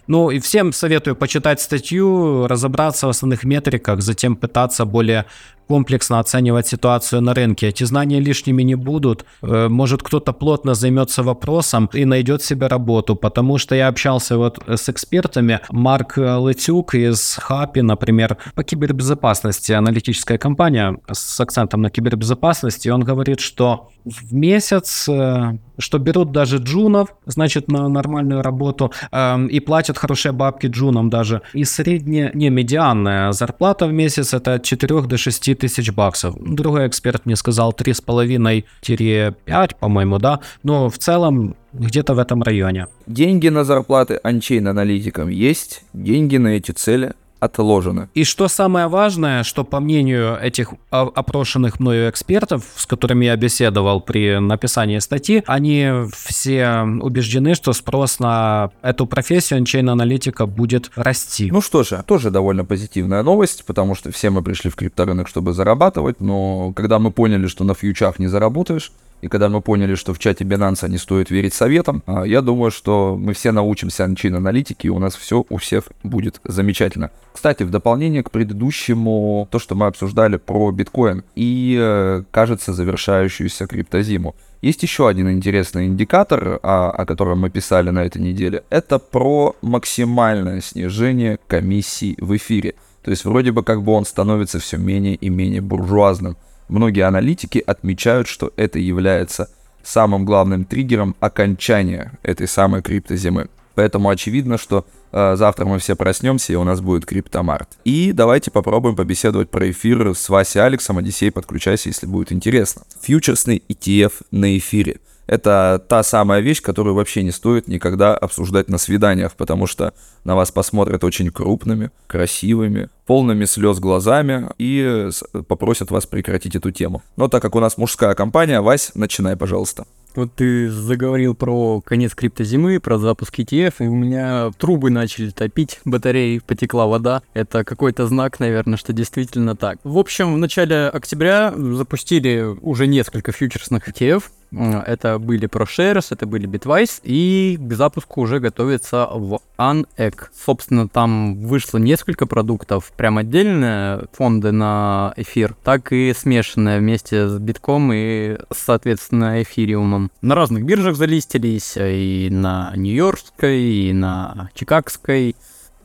Ну и всем советую почитать статью, разобраться в основных метриках, затем пытаться более комплексно оценивать ситуацию на рынке. Эти знания лишними не будут. Э, может, кто-то плотно займется вопросом и найдет себе работу, потому что я общался вот с экспертами. Марк Летюк из Хапи, например, по кибербезопасности, аналитическая компания с акцентом на кибербезопасности, он говорит, что в месяц, э, что берут даже джунов, значит, на нормальную работу, эм, и платят хорошие бабки джунам даже. И средняя, не, медианная зарплата в месяц это от 4 до 6 тысяч баксов. Другой эксперт мне сказал 3,5-5, по-моему, да. Но в целом где-то в этом районе. Деньги на зарплаты анчейн аналитикам есть, деньги на эти цели отложены. И что самое важное, что по мнению этих опрошенных мною экспертов, с которыми я беседовал при написании статьи, они все убеждены, что спрос на эту профессию анчейн-аналитика будет расти. Ну что же, тоже довольно позитивная новость, потому что все мы пришли в крипторынок, чтобы зарабатывать, но когда мы поняли, что на фьючах не заработаешь, и когда мы поняли, что в чате Binance не стоит верить советам, а, я думаю, что мы все научимся анчин-аналитике, и у нас все у всех будет замечательно. Кстати, в дополнение к предыдущему, то, что мы обсуждали про биткоин и, э, кажется, завершающуюся криптозиму. Есть еще один интересный индикатор, о, о котором мы писали на этой неделе. Это про максимальное снижение комиссий в эфире. То есть вроде бы как бы он становится все менее и менее буржуазным. Многие аналитики отмечают, что это является самым главным триггером окончания этой самой криптозимы. Поэтому очевидно, что э, завтра мы все проснемся, и у нас будет криптомарт. И давайте попробуем побеседовать про эфир с Васей Алексом. Одиссей, подключайся, если будет интересно. Фьючерсный ETF на эфире. Это та самая вещь, которую вообще не стоит никогда обсуждать на свиданиях, потому что на вас посмотрят очень крупными, красивыми, полными слез глазами и попросят вас прекратить эту тему. Но так как у нас мужская компания, Вась, начинай, пожалуйста. Вот ты заговорил про конец криптозимы, про запуск ETF, и у меня трубы начали топить, батареи, потекла вода. Это какой-то знак, наверное, что действительно так. В общем, в начале октября запустили уже несколько фьючерсных ETF. М, Это были ProShares, это были Bitwise, и к запуску уже готовится в ANEC. Собственно, там вышло несколько продуктов, прям отдельные фонды на эфир, так и смешанные вместе с битком и, соответственно, эфириумом. На разных биржах залистились, и на Нью-Йоркской, и на Чикагской.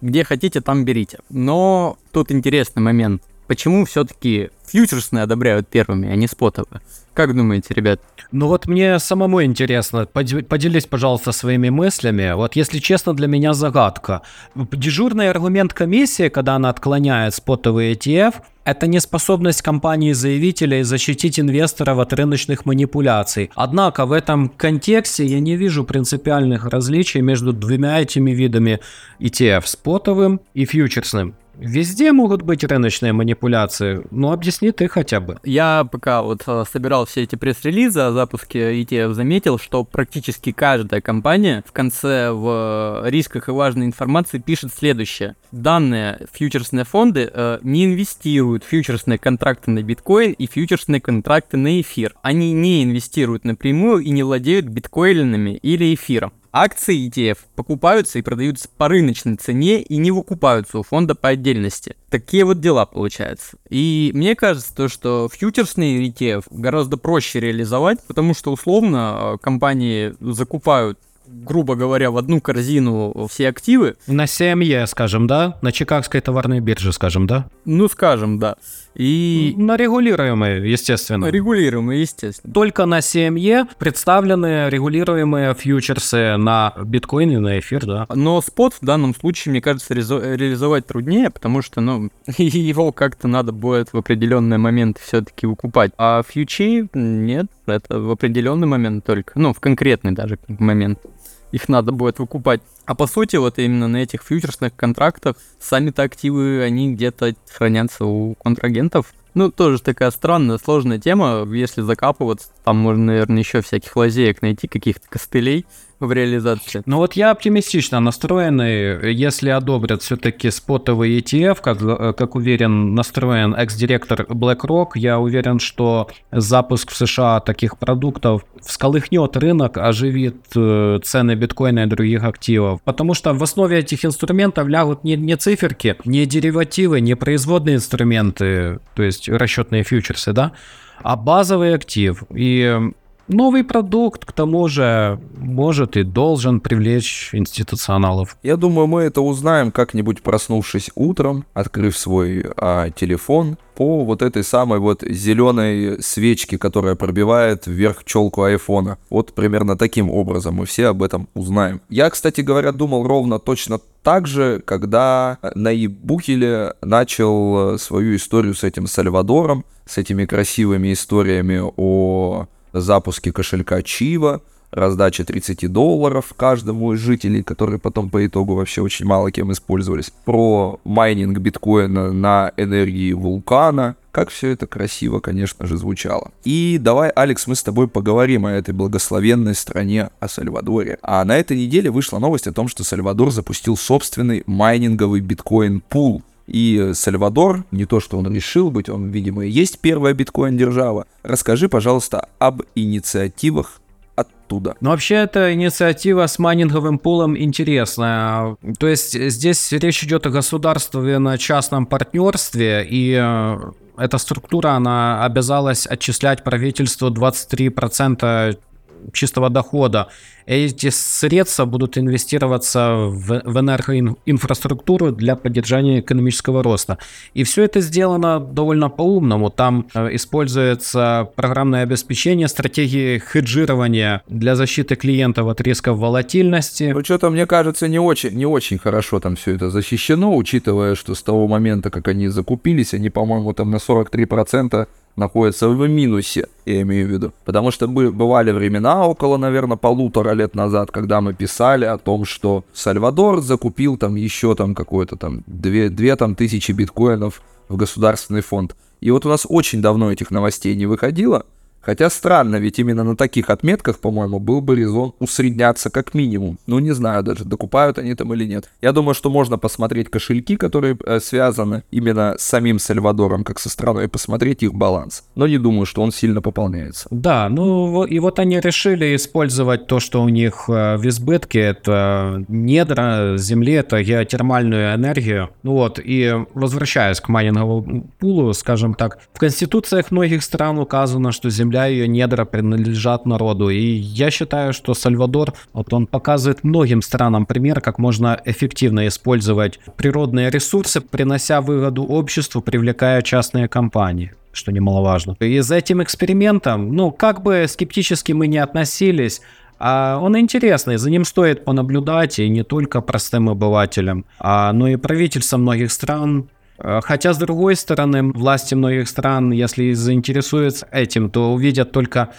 Где хотите, там берите. Но тут интересный момент. Почему все-таки фьючерсные одобряют первыми, а не спотовые? Как думаете, ребят? Ну вот мне самому интересно, поделись, пожалуйста, своими мыслями. Вот если честно, для меня загадка. Дежурный аргумент комиссии, когда она отклоняет спотовый ETF, это неспособность компании-заявителей защитить инвесторов от рыночных манипуляций. Однако в этом контексте я не вижу принципиальных различий между двумя этими видами ETF, спотовым и фьючерсным. Везде могут быть рыночные манипуляции, но объясни ты хотя бы. Я пока вот э, собирал все эти пресс-релизы о запуске ETF, заметил, что практически каждая компания в конце в рисках и важной информации пишет следующее. Данные фьючерсные фонды э, не инвестируют фьючерсные контракты на биткоин и фьючерсные контракты на эфир. Они не инвестируют напрямую и не владеют биткоинами или эфиром. Акции ETF покупаются и продаются по рыночной цене и не выкупаются у фонда по отдельности. Такие вот дела получаются. И мне кажется, то, что фьючерсный ETF гораздо проще реализовать, потому что условно э, компании закупают грубо говоря, в одну корзину все активы, На CME, скажем, да? На Чикагской товарной бирже, скажем, да? ну, скажем, да, и На регулируемой, естественно. регулируемые, естественно. Только на CME представлены регулируемые фьючерсы на биткоин и на эфир, да. Но спот в данном случае, мне кажется, реализовать труднее, потому что, ну, его как-то надо будет в определенный момент все-таки выкупать. А фьючи нет, это в определенный момент только, ну, в конкретный даже момент. Их надо будет выкупать. А по сути, вот именно на этих фьючерсных контрактах сами-то активы, они где-то хранятся у контрагентов. Ну, тоже такая странная, сложная тема. Если закапываться, там можно, наверное, еще всяких лазеек найти, каких-то костылей в реализации. Но вот я оптимистично настроенный, если одобрят все-таки спотовый ETF, как, э, как уверен настроен экс-директор BlackRock, я уверен, что запуск в США таких продуктов всколыхнет рынок, оживит э, цены биткоина и других активов. Потому что в основе этих инструментов лягут не, не циферки, не деривативы, не производные инструменты, то есть расчетные фьючерсы, да, а базовый актив. И новый продукт, к тому же, может и должен привлечь институционалов. Я думаю, мы это узнаем как-нибудь проснувшись утром, открыв свой а, телефон по вот этой самой вот зеленой свечке, которая пробивает вверх челку айфона. Вот примерно таким образом мы все об этом узнаем. Я, кстати говоря, думал ровно точно так же, когда Наиб Бухеле начал э, свою историю с этим Сальвадором, с этими красивыми историями о запуске кошелька Chivo, раздача 30 долларов каждому из жителей, которые потом по итогу вообще очень мало кем использовались, про майнинг биткоина на энергии вулкана, как все это красиво, конечно же, звучало. И давай, Алекс, мы с тобой поговорим о этой благословенной стране, о Сальвадоре. А на этой неделе вышла новость о том, что Сальвадор запустил собственный майнинговый биткоин-пул. И Сальвадор, не то что он решил быть, он, видимо, и есть первая биткоин-держава. Расскажи, пожалуйста, об инициативах оттуда. Ну, вообще, эта инициатива с майнинговым пулом интересная. То есть здесь речь идет о государственно-частном партнерстве, и э, эта структура, она обязалась отчислять правительству 23% чистого дохода. Эти средства будут инвестироваться в, в энергоинфраструктуру для поддержания экономического роста. И все это сделано довольно по-умному. Там э, используется программное обеспечение, стратегии хеджирования для защиты клиентов от рисков волатильности. Ну, что-то, мне кажется, не очень, не очень хорошо там все это защищено, учитывая, что с того момента, как они закупились, они, по-моему, там на 43% находится в минусе, я имею в виду. Потому что бывали времена около, наверное, полутора лет назад, когда мы писали о том, что Сальвадор закупил там еще там какое-то там две, две там тысячи биткоинов в государственный фонд. И вот у нас очень давно этих новостей не выходило, Хотя странно, ведь именно на таких отметках, по-моему, был бы резон усредняться как минимум. Ну, не знаю даже, докупают они там или нет. Я думаю, что можно посмотреть кошельки, которые э, связаны именно с самим Сальвадором, как со страной, и посмотреть их баланс. Но не думаю, что он сильно пополняется. Да, ну и вот они решили использовать то, что у них э, в избытке, это недра земли, это геотермальную энергию. Ну вот, и возвращаясь к майнинговому пулу, скажем так, в конституциях многих стран указано, что земля земля, ее недра принадлежат народу. И я считаю, что Сальвадор, вот он показывает многим странам пример, как можно эффективно использовать природные ресурсы, принося выгоду обществу, привлекая частные компании что немаловажно. И за этим экспериментом, ну, как бы скептически мы не относились, а он интересный, за ним стоит понаблюдать, и не только простым обывателям, а, но и правительствам многих стран хотя, с другой стороны, власти многих стран, если заинтересуются этим, то увидят только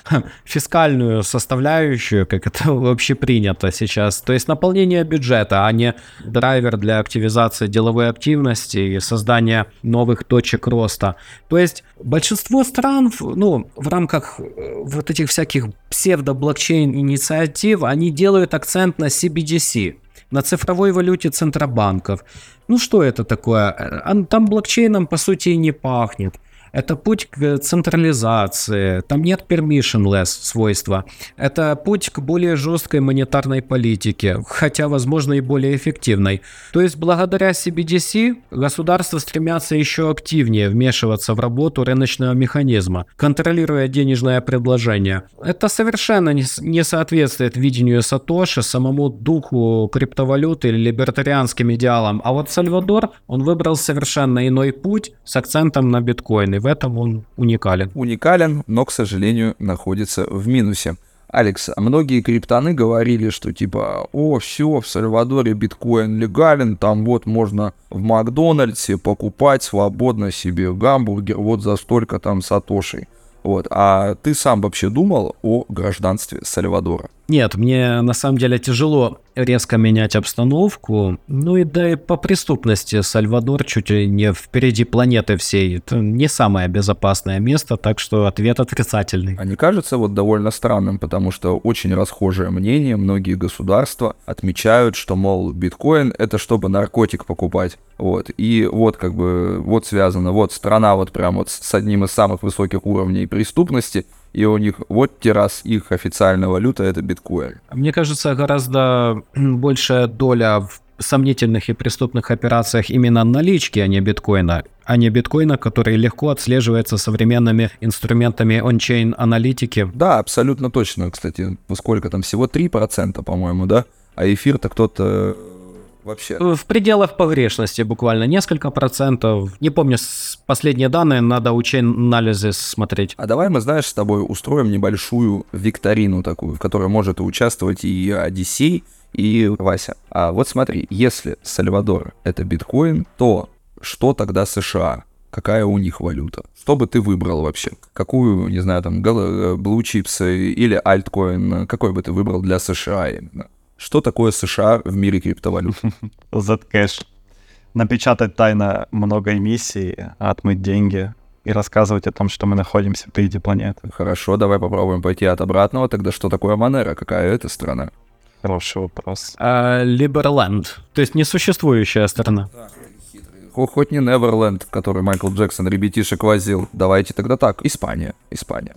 фискальную составляющую, как это вообще принято сейчас. То есть наполнение бюджета, а не драйвер для активизации деловой активности и создания новых точек роста. То есть большинство стран, ну, в рамках э, вот этих всяких псевдо-блокчейн инициатив, они делают акцент на CBDC, на цифровой валюте центробанков. Ну что это такое? Э, там блокчейном по сути и не пахнет. Это путь к централизации, там нет permissionless свойства. Это путь к более жесткой монетарной политике, хотя, возможно, и более эффективной. То есть, благодаря CBDC государства стремятся еще активнее вмешиваться в работу рыночного механизма, контролируя денежное предложение. Это совершенно не соответствует видению Сатоши, самому духу криптовалюты или либертарианским идеалам. А вот Сальвадор, он выбрал совершенно иной путь с акцентом на биткоины в этом он уникален. Уникален, но, к сожалению, находится в минусе. Алекс, многие криптоны говорили, что типа, о, все, в Сальвадоре биткоин легален, там вот можно в Макдональдсе покупать свободно себе гамбургер вот за столько там сатошей. Вот. А ты сам вообще думал о гражданстве Сальвадора? Нет, мне на самом деле тяжело резко менять обстановку. Ну и да и по преступности Сальвадор чуть ли не впереди планеты всей. Это не самое безопасное место, так что ответ отрицательный. А не кажется вот довольно странным, потому что очень расхожее мнение, многие государства отмечают, что, мол, биткоин это чтобы наркотик покупать. Вот, и вот как бы, вот связано, вот страна вот прям вот с одним из самых высоких уровней преступности, и у них вот террас их официальная валюта это биткоин. Мне кажется, гораздо большая доля в сомнительных и преступных операциях именно налички, а не биткоина, а не биткоина, который легко отслеживается современными инструментами ончейн аналитики. Да, абсолютно точно, кстати. Сколько там, всего 3%, по-моему, да? А эфир-то кто-то вообще? В пределах погрешности буквально несколько процентов. Не помню последние данные, надо учен-анализы смотреть. А давай мы, знаешь, с тобой устроим небольшую викторину такую, в которой может участвовать и Одиссей, и Вася. А вот смотри, если Сальвадор — это биткоин, то что тогда США? какая у них валюта. Что бы ты выбрал вообще? Какую, не знаю, там, э, Blue Chips или альткоин, какой бы ты выбрал для США именно? Что такое США в мире криптовалют? Zcash. Напечатать тайно много эмиссий, отмыть деньги и рассказывать о том, что мы находимся впереди планеты. Хорошо, давай попробуем пойти от обратного. Тогда что такое Монера? Какая это страна? Хороший вопрос. А, Либерленд, то есть несуществующая страна. Хо- Хоть не Неверленд, в который Майкл Джексон ребятишек возил. Давайте тогда так. Испания. Испания.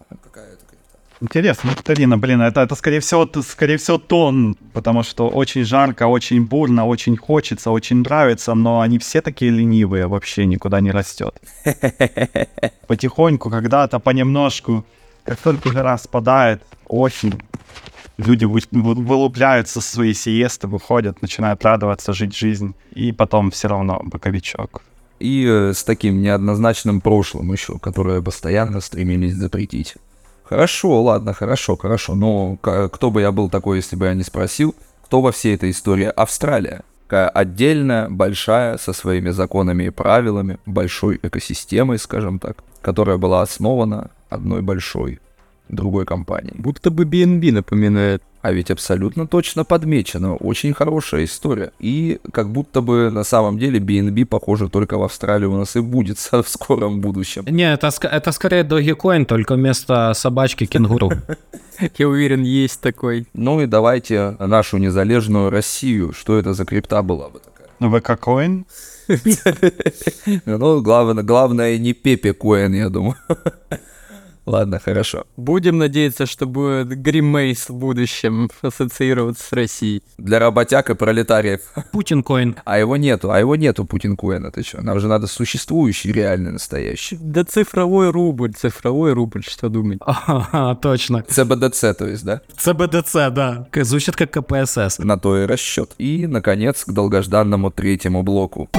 Интересно, Викторина, блин, это, это скорее всего, скорее всего тон, потому что очень жарко, очень бурно, очень хочется, очень нравится, но они все такие ленивые, вообще никуда не растет. Потихоньку, когда-то, понемножку, как только жара спадает, очень люди вы- вы- вылупляются со своей сиесты, выходят, начинают радоваться, жить жизнь, и потом все равно боковичок. И э, с таким неоднозначным прошлым еще, которое постоянно стремились запретить. Хорошо, ладно, хорошо, хорошо. Но кто бы я был такой, если бы я не спросил, кто во всей этой истории Австралия? Такая отдельная, большая, со своими законами и правилами, большой экосистемой, скажем так, которая была основана одной большой другой компанией. Будто бы BNB напоминает. А ведь абсолютно точно подмечено. Очень хорошая история. И как будто бы на самом деле BNB, похоже, только в Австралии у нас и будет в скором будущем. Не, это, это скорее Dogecoin, только вместо собачки кенгуру. Я уверен, есть такой. Ну и давайте нашу незалежную Россию. Что это за крипта была бы такая? ВК-коин? Ну, главное, главное не Пепе Коин, я думаю. Ладно, хорошо. Будем надеяться, что будет Гримейс в будущем ассоциироваться с Россией. Для работяг и пролетариев. Путин-коин. А его нету, а его нету Путин Коина, ты что? Нам же надо существующий, реальный, настоящий. Да цифровой рубль, цифровой рубль, что думать? Ага, точно. ЦБДЦ, то есть, да? ЦБДЦ, да. К- Звучит как КПСС. На то и расчет. И, наконец, к долгожданному третьему блоку.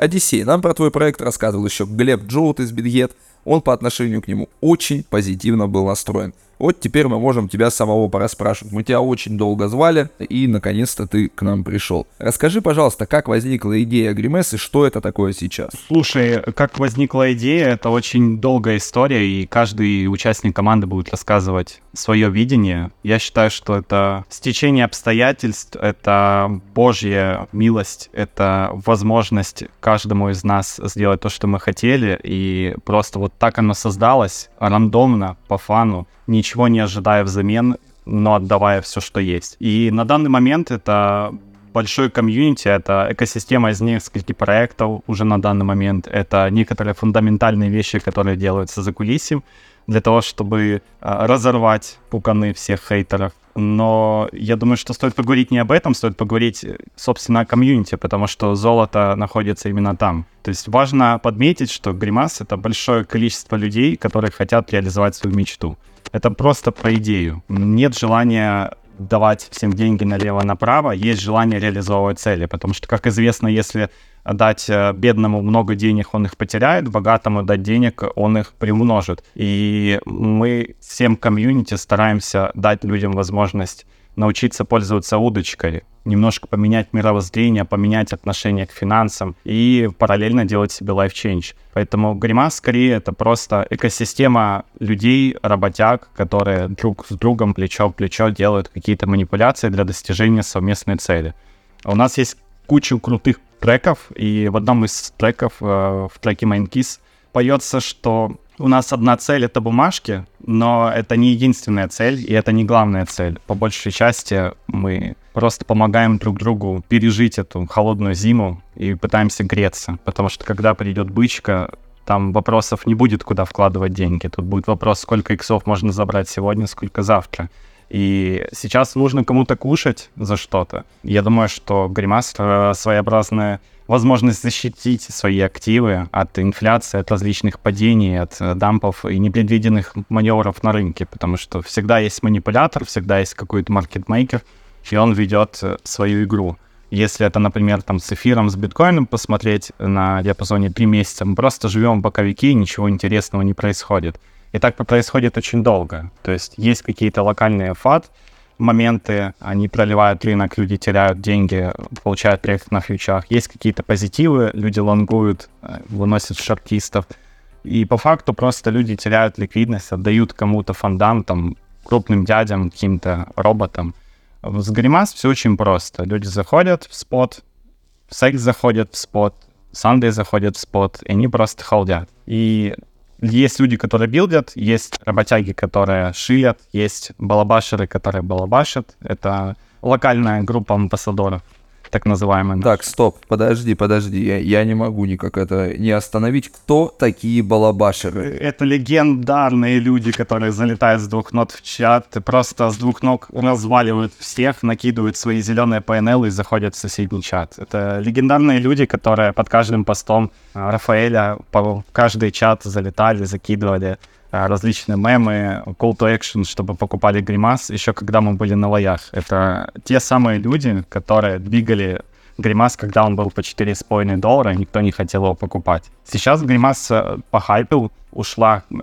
Одиссей, нам про твой проект рассказывал еще Глеб Джоут из Битгет. Он по отношению к нему очень позитивно был настроен. Вот теперь мы можем тебя самого порасспрашивать. Мы тебя очень долго звали, и наконец-то ты к нам пришел. Расскажи, пожалуйста, как возникла идея Гримес и что это такое сейчас? Слушай, как возникла идея, это очень долгая история, и каждый участник команды будет рассказывать свое видение. Я считаю, что это стечение обстоятельств, это божья милость, это возможность каждому из нас сделать то, что мы хотели, и просто вот так оно создалось, рандомно, по фану, ничего не ожидая взамен, но отдавая все, что есть. И на данный момент это большой комьюнити, это экосистема из нескольких проектов уже на данный момент. Это некоторые фундаментальные вещи, которые делаются за кулисем для того, чтобы а, разорвать пуканы всех хейтеров. Но я думаю, что стоит поговорить не об этом, стоит поговорить, собственно, о комьюнити, потому что золото находится именно там. То есть важно подметить, что Гримас — это большое количество людей, которые хотят реализовать свою мечту. Это просто про идею. Нет желания давать всем деньги налево-направо, есть желание реализовывать цели, потому что, как известно, если дать э, бедному много денег, он их потеряет, богатому дать денег, он их приумножит. И мы всем комьюнити стараемся дать людям возможность научиться пользоваться удочкой, немножко поменять мировоззрение, поменять отношение к финансам и параллельно делать себе life change. Поэтому Гримас скорее это просто экосистема людей, работяг, которые друг с другом плечо в плечо делают какие-то манипуляции для достижения совместной цели. У нас есть куча крутых треков, и в одном из треков, э, в треке Kiss, поется, что у нас одна цель — это бумажки, но это не единственная цель, и это не главная цель. По большей части мы просто помогаем друг другу пережить эту холодную зиму и пытаемся греться, потому что когда придет бычка, там вопросов не будет, куда вкладывать деньги. Тут будет вопрос, сколько иксов можно забрать сегодня, сколько завтра. И сейчас нужно кому-то кушать за что-то. Я думаю, что Гримас — своеобразная возможность защитить свои активы от инфляции, от различных падений, от э, дампов и непредвиденных маневров на рынке, потому что всегда есть манипулятор, всегда есть какой-то маркетмейкер, и он ведет э, свою игру. Если это, например, там с эфиром, с биткоином посмотреть на диапазоне 3 месяца, мы просто живем в боковике, и ничего интересного не происходит. И так происходит очень долго. То есть есть какие-то локальные фат, моменты, они проливают рынок, люди теряют деньги, получают проект на фьючах. Есть какие-то позитивы, люди лонгуют, э, выносят шортистов. И по факту просто люди теряют ликвидность, отдают кому-то фондам, там, крупным дядям, каким-то роботам. С Гримас все очень просто. Люди заходят в спот, секс заходят в спот, Sunday заходят в спот, и они просто холдят. И есть люди, которые билдят, есть работяги, которые шилят, есть балабашеры, которые балабашат. Это локальная группа амбассадоров так называемый. Так, стоп, подожди, подожди, я, я не могу никак это не остановить. Кто такие балабашеры? Это легендарные люди, которые залетают с двух нот в чат, просто с двух ног разваливают всех, накидывают свои зеленые PNL и заходят в соседний чат. Это легендарные люди, которые под каждым постом а, Рафаэля по каждый чат залетали, закидывали различные мемы, call to action, чтобы покупали гримас, еще когда мы были на лоях. Это те самые люди, которые двигали гримас, когда он был по 4,5 доллара, никто не хотел его покупать. Сейчас гримас э, похайпил, ушла, э,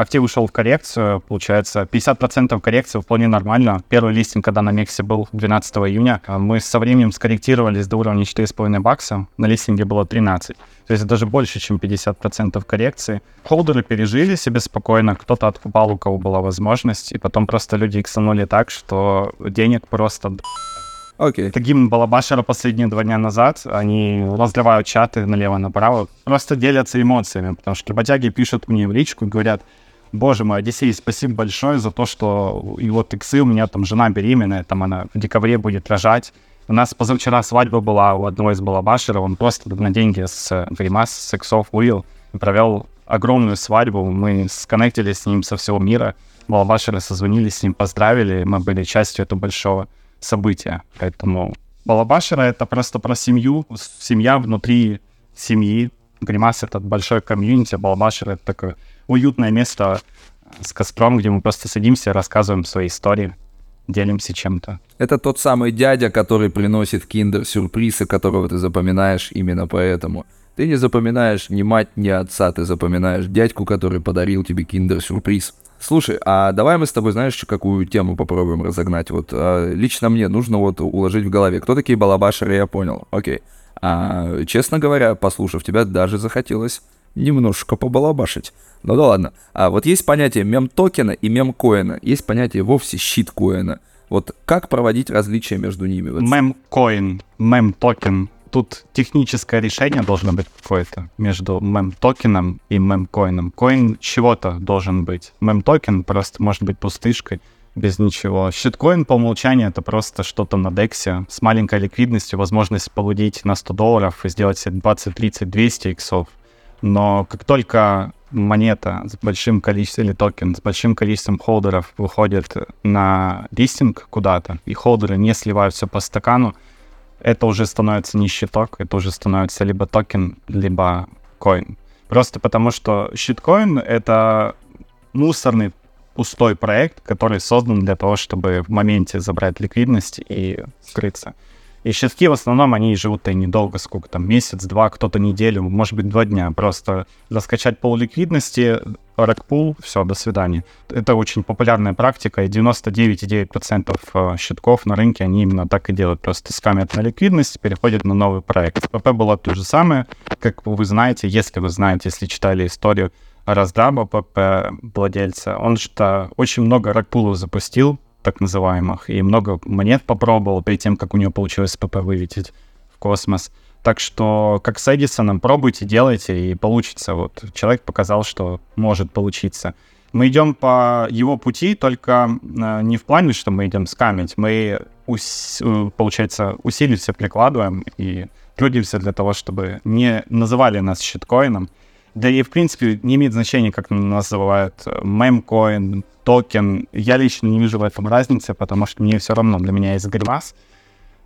актив ушел в коррекцию, получается, 50% коррекции вполне нормально. Первый листинг, когда на Мексе был 12 июня, э, мы со временем скорректировались до уровня 4,5 бакса, на листинге было 13. То есть даже больше, чем 50% коррекции. Холдеры пережили себе спокойно, кто-то откупал, у кого была возможность, и потом просто люди иксанули так, что денег просто Окей. Okay. Это гимн Балабашера последние два дня назад. Они разливают чаты налево-направо, просто делятся эмоциями, потому что работяги пишут мне в личку и говорят, боже мой, Одиссей, спасибо большое за то, что и вот иксы, у меня там жена беременная, там она в декабре будет рожать. У нас позавчера свадьба была у одного из балабашеров, он просто на деньги с гримас, с иксов вывел провел огромную свадьбу. Мы сконнектились с ним со всего мира. Балабашеры созвонились с ним, поздравили, мы были частью этого большого события. Поэтому Балабашера — это просто про семью, семья внутри семьи. Гримас — это большой комьюнити, Балабашера — это такое уютное место с костром, где мы просто садимся, рассказываем свои истории, делимся чем-то. Это тот самый дядя, который приносит киндер-сюрпризы, которого ты запоминаешь именно поэтому. Ты не запоминаешь ни мать, ни отца, ты запоминаешь дядьку, который подарил тебе киндер-сюрприз. Слушай, а давай мы с тобой, знаешь, какую тему попробуем разогнать? Вот а, лично мне нужно вот уложить в голове, кто такие балабашеры, я понял, окей. А, честно говоря, послушав тебя, даже захотелось немножко побалабашить. Ну да ладно. А вот есть понятие мем-токена и мем-коина. Есть понятие вовсе щит-коина. Вот как проводить различия между ними? Мем-коин, мем-токен тут техническое решение должно быть какое-то между мем-токеном и мем-коином. Коин чего-то должен быть. Мем-токен просто может быть пустышкой без ничего. Щиткоин по умолчанию это просто что-то на дексе с маленькой ликвидностью, возможность полудить на 100 долларов и сделать 20, 30, 200 иксов. Но как только монета с большим количеством, или токен с большим количеством холдеров выходит на листинг куда-то, и холдеры не сливают все по стакану, это уже становится не щиток, это уже становится либо токен, либо коин. Просто потому что щиткоин — это мусорный пустой проект, который создан для того, чтобы в моменте забрать ликвидность и скрыться. И щитки в основном, они живут-то недолго, сколько там, месяц, два, кто-то неделю, может быть, два дня. Просто раскачать пол ликвидности, рекпул, все, до свидания. Это очень популярная практика, и 99,9% э, щитков на рынке, они именно так и делают. Просто скамят на ликвидность, переходят на новый проект. ПП было то же самое, как вы знаете, если вы знаете, если читали историю Раздаба ПП владельца, он что очень много рекпулов запустил, так называемых, и много монет попробовал перед тем, как у него получилось ПП вылететь в космос. Так что, как с Эдисоном, пробуйте, делайте, и получится. Вот человек показал, что может получиться. Мы идем по его пути, только э, не в плане, что мы идем скамить. Мы, ус, э, получается, усилия все прикладываем и трудимся для того, чтобы не называли нас щиткоином. Да и, в принципе, не имеет значения, как называют э, мемкоин, токен. Я лично не вижу в этом разницы, потому что мне все равно. Для меня есть гримас.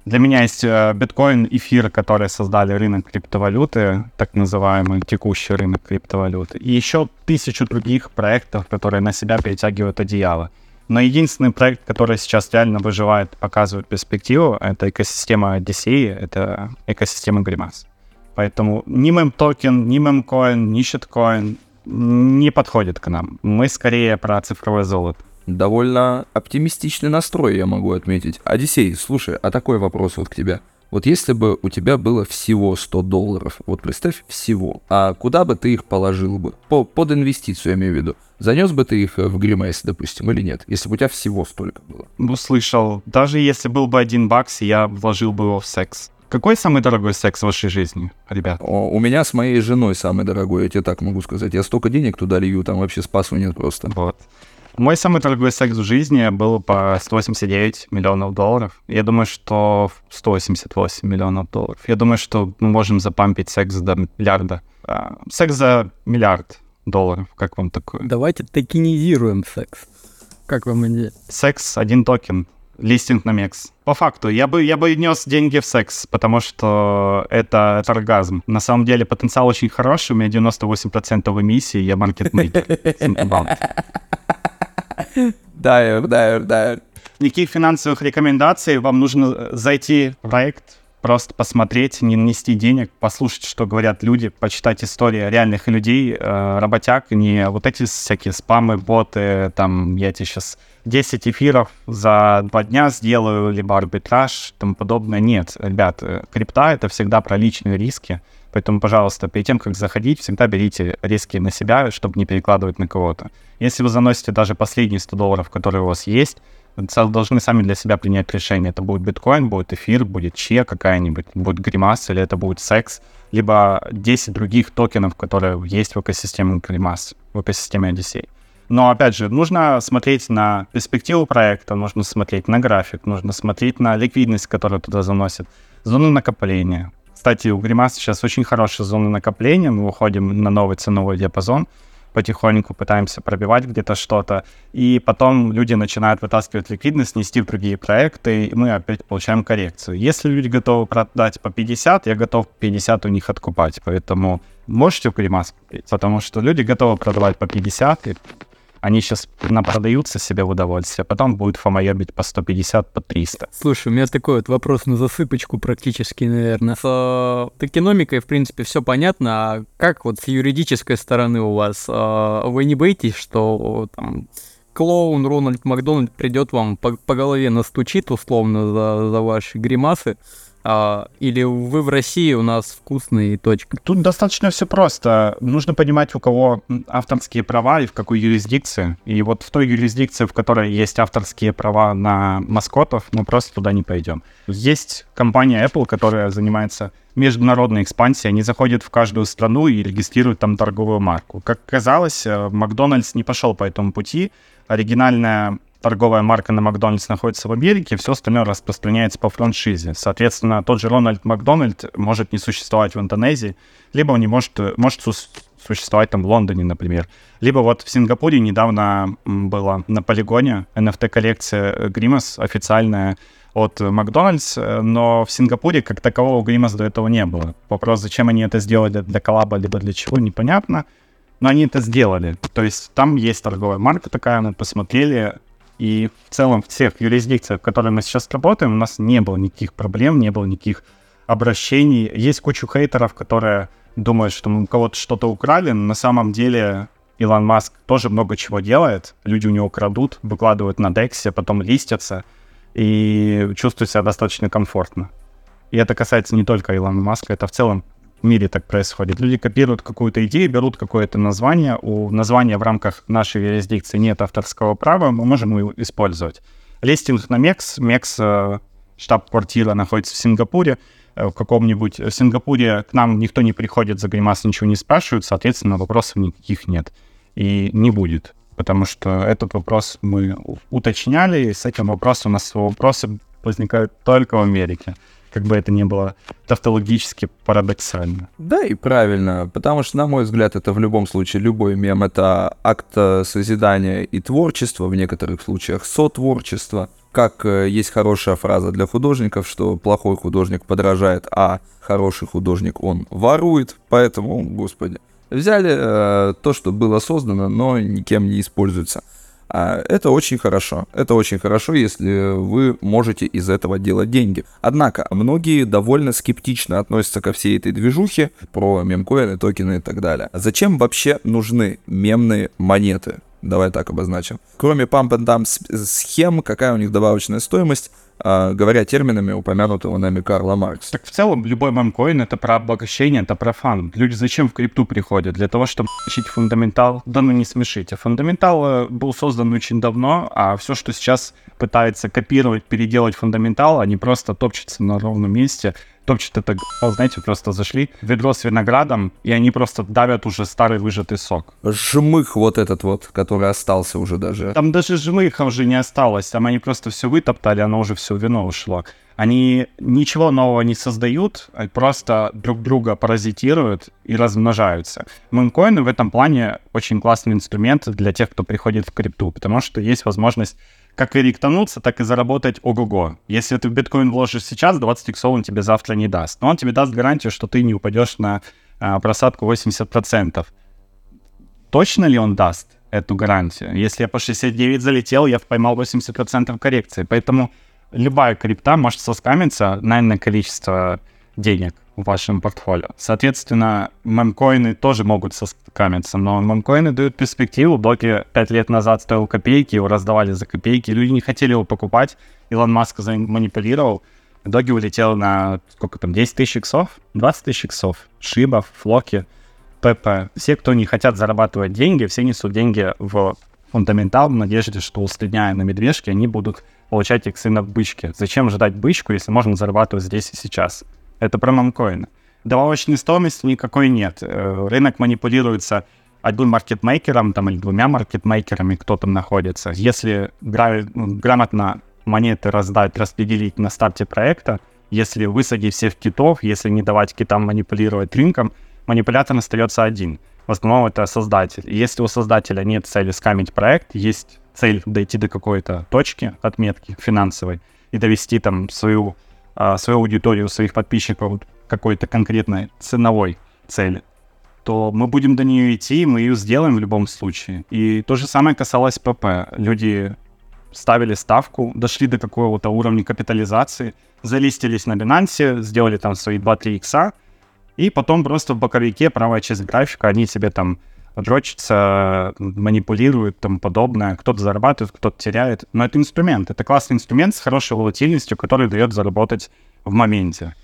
Для меня есть э, биткоин, эфир, которые создали рынок криптовалюты, так называемый текущий рынок криптовалюты. И еще тысячу других проектов, которые на себя перетягивают одеяло. Но единственный проект, который сейчас реально выживает, показывает перспективу, это экосистема Одиссеи, это экосистема Гримас. Поэтому ни мем-токен, ни мемкоин, ни щиткоин не подходит к нам. Мы скорее про цифровое золото. Довольно оптимистичный настрой, я могу отметить. Одиссей, слушай, а такой вопрос вот к тебе. Вот если бы у тебя было всего 100 долларов, вот представь всего, а куда бы ты их положил бы? По, под инвестицию, я имею в виду. Занес бы ты их в Гримейс, допустим, или нет? Если бы у тебя всего столько было. Услышал. Даже если был бы один бакс, я вложил бы его в секс. Какой самый дорогой секс в вашей жизни, ребят? О, у меня с моей женой самый дорогой, я тебе так могу сказать. Я столько денег туда лью, там вообще спасу нет просто. Вот. Мой самый дорогой секс в жизни был по 189 миллионов долларов. Я думаю, что 188 миллионов долларов. Я думаю, что мы можем запампить секс до миллиарда. А, секс за миллиард долларов. Как вам такое? Давайте токенизируем секс. Как вам идея? Секс один токен. Листинг на MEXC. По факту, я бы, я бы нес деньги в секс, потому что это, это оргазм. На самом деле потенциал очень хороший, у меня 98% эмиссии, я маркетмейкер. DYOR, DYOR, DYOR. Никаких финансовых рекомендаций, вам нужно зайти в проект, просто посмотреть, не нести денег, послушать, что говорят люди, почитать истории реальных людей, э, работяг, не вот эти всякие спамы, боты, там, я тебе сейчас 10 эфиров за два дня сделаю, либо арбитраж, тому подобное. Нет, ребят, э, крипта — это всегда про личные риски, поэтому, пожалуйста, перед тем, как заходить, всегда берите риски на себя, чтобы не перекладывать на кого-то. Если вы заносите даже последние 100 долларов, которые у вас есть, должны сами для себя принять решение. Это будет биткоин, будет эфир, будет че какая-нибудь, будет гримас или это будет секс, либо 10 других токенов, которые есть в экосистеме гримас, в экосистеме Odyssey. Но, опять же, нужно смотреть на перспективу проекта, нужно смотреть на график, нужно смотреть на ликвидность, которую туда заносят, зону накопления. Кстати, у Grimace сейчас очень хорошая зона накопления, мы уходим на новый ценовой диапазон, потихоньку пытаемся пробивать где-то что-то, и потом люди начинают вытаскивать ликвидность, нести в другие проекты, и мы опять получаем коррекцию. Если люди готовы продать по 50, я готов 50 у них откупать, поэтому можете в Grimace купить, потому что люди готовы продавать по 50, и они сейчас продаются себе в удовольствие, потом будет фомоебить по 150, по 300. Слушай, у меня такой вот вопрос на засыпочку практически, наверное. С э, токеномикой, в принципе, все понятно, а как вот с юридической стороны у вас? Э, вы не боитесь, что там клоун Рональд Макдональд придет вам по, по голове настучит условно за, за ваши гримасы, а, или вы в России у нас вкусные точка? Тут достаточно все просто. Нужно понимать, у кого авторские права и в какой юрисдикции. И вот в той юрисдикции, в которой есть авторские права на маскотов, мы просто туда не пойдем. Есть компания Apple, которая занимается международной экспансией. Они заходят в каждую страну и регистрируют там торговую марку. Как казалось, э, Макдональдс не пошел по этому пути. Оригинальная торговая марка на Макдональдс находится в Америке, все остальное распространяется по франшизе. Соответственно, тот же Рональд Макдональд может не существовать в Индонезии, либо он не может, может существовать там в Лондоне, например. Либо вот в Сингапуре недавно было на полигоне NFT-коллекция Grimace официальная от Макдональдс, но в Сингапуре как такового Grimace до этого не было. Вопрос, зачем они это сделали, для коллаба, либо для чего, непонятно. Но они это сделали. То есть там есть торговая марка такая, мы посмотрели, и в целом в всех юрисдикциях, в которых мы сейчас работаем, у нас не было никаких проблем, не было никаких обращений. Есть кучу хейтеров, которые думают, что мы у кого-то что-то украли, но на самом деле Илон Маск тоже много чего делает. Люди у него крадут, выкладывают на Дексе, потом листятся и чувствуют себя достаточно комфортно. И это касается не только Илона Маска, это в целом мире так происходит. Люди копируют какую-то идею, берут какое-то название. У названия в рамках нашей юрисдикции нет авторского права, мы можем его использовать. Листинг на MEX. MEX, э, штаб-квартира находится в Сингапуре. Э, в каком-нибудь в Сингапуре к нам никто не приходит за гримас, ничего не спрашивают, соответственно, вопросов никаких нет. И не будет, потому что этот вопрос мы уточняли, и с этим вопросом у нас вопросы возникают только в Америке как бы это ни было тавтологически парадоксально. Да, и правильно, потому что, на мой взгляд, это в любом случае, любой мем — это акт э, созидания и творчества, в некоторых случаях сотворчество. Как э, есть хорошая фраза для художников, что плохой художник подражает, а хороший художник он ворует, поэтому, господи, взяли э, то, что было создано, но никем не используется. А это очень хорошо. Это очень хорошо, если вы можете из этого делать деньги. Однако, многие довольно скептично относятся ко всей этой движухе про мемкоины, токены и так далее. Зачем вообще нужны мемные монеты? Давай так обозначим. Кроме pump and dump с- схем, какая у них добавочная стоимость, а, говоря терминами упомянутого нами Карла Маркса? Так в целом любой мемкоин это про обогащение, это про фан. Люди зачем в крипту приходят? Для того, чтобы учить фундаментал. Да ну не смешите. Фундаментал э, был создан очень давно, а все, что сейчас пытается копировать, переделать фундаментал, они просто топчутся на ровном месте. Топчут это, знаете, просто зашли ведро с виноградом, и они просто давят уже старый выжатый сок. Жмых вот этот вот, который остался уже даже. Там даже жмыха уже не осталось, там они просто все вытоптали, оно уже все вино ушло. Они ничего нового не создают, а просто друг друга паразитируют и размножаются. Мемкоины в этом плане очень классный инструмент для тех, кто приходит в крипту, потому что есть возможность как и ректануться, так и заработать ого-го. Если ты в биткоин вложишь сейчас, 20 иксов он тебе завтра не даст. Но он тебе даст гарантию, что ты не упадешь на а, просадку 80%. Точно ли он даст эту гарантию? Если я по 69 залетел, я поймал 80% коррекции. Поэтому любая крипта может соскамиться на количество денег в вашем портфолио. Соответственно, мемкоины тоже могут соскамиться, но мемкоины дают перспективу. Доки 5 лет назад стоил копейки, его раздавали за копейки, люди не хотели его покупать, Илон Маск манипулировал, Доги улетел на, сколько там, 10 тысяч иксов, 20 тысяч иксов, Шиба, Флоки, ПП. Все, кто не хотят зарабатывать деньги, все несут деньги в фундаментал в надежде, что усредняя на медвежке, они будут получать иксы на бычке. Зачем ждать бычку, если можно зарабатывать здесь и сейчас? Это про мамкоины. Добавочной стоимости никакой нет. Э, Рынок манипулируется одним маркетмейкером там, или двумя маркетмейкерами, кто там находится. Если гра- грамотно монеты раздать, распределить на старте проекта, если высадить всех китов, если не давать китам манипулировать рынком, манипулятор остается один. В основном это создатель. Если у создателя нет цели скамить проект, есть цель дойти до какой-то точки, отметки финансовой, и довести там свою, а, свою аудиторию, своих подписчиков какой-то конкретной ценовой цели, то мы будем до нее идти, мы ее сделаем в любом случае. И то же самое касалось ПП. Люди ставили ставку, дошли до какого-то уровня капитализации, залистились на Binance, сделали там свои 2-3 икса, и потом просто в боковике, правая часть графика, они себе там дрочатся, манипулируют, тому подобное. Кто-то зарабатывает, кто-то теряет. Но это инструмент. Это классный инструмент с хорошей волатильностью, который дает заработать в моменте.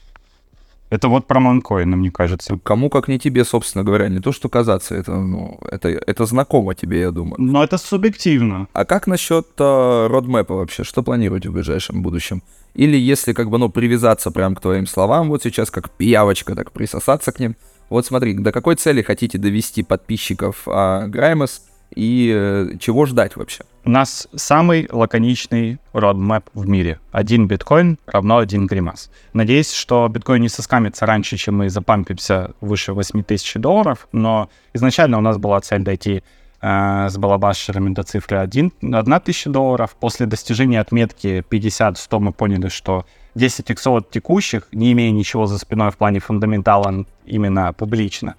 Это вот про манкоины, мне кажется. Кому как не тебе, собственно говоря, не то что казаться, это, ну, это, это знакомо тебе, я думаю. Но это субъективно. А как насчет э, родмэпа вообще? Что планируете в ближайшем будущем? Или если как бы, ну, привязаться прям к твоим словам, вот сейчас как пиявочка, так присосаться к ним. Вот смотри, до какой цели хотите довести подписчиков а, Граймос и э, чего ждать вообще? У нас самый лаконичный родмэп в мире. Один биткоин равно один гримас. Надеюсь, что биткоин не соскамится раньше, чем мы запампимся выше 8 тысяч долларов, но изначально у нас была цель дойти э, с балабашерами до цифры 1, 1 тысяча долларов. После достижения отметки 50-100 мы поняли, что 10 иксов от текущих, не имея ничего за спиной в плане фундаментала именно публично,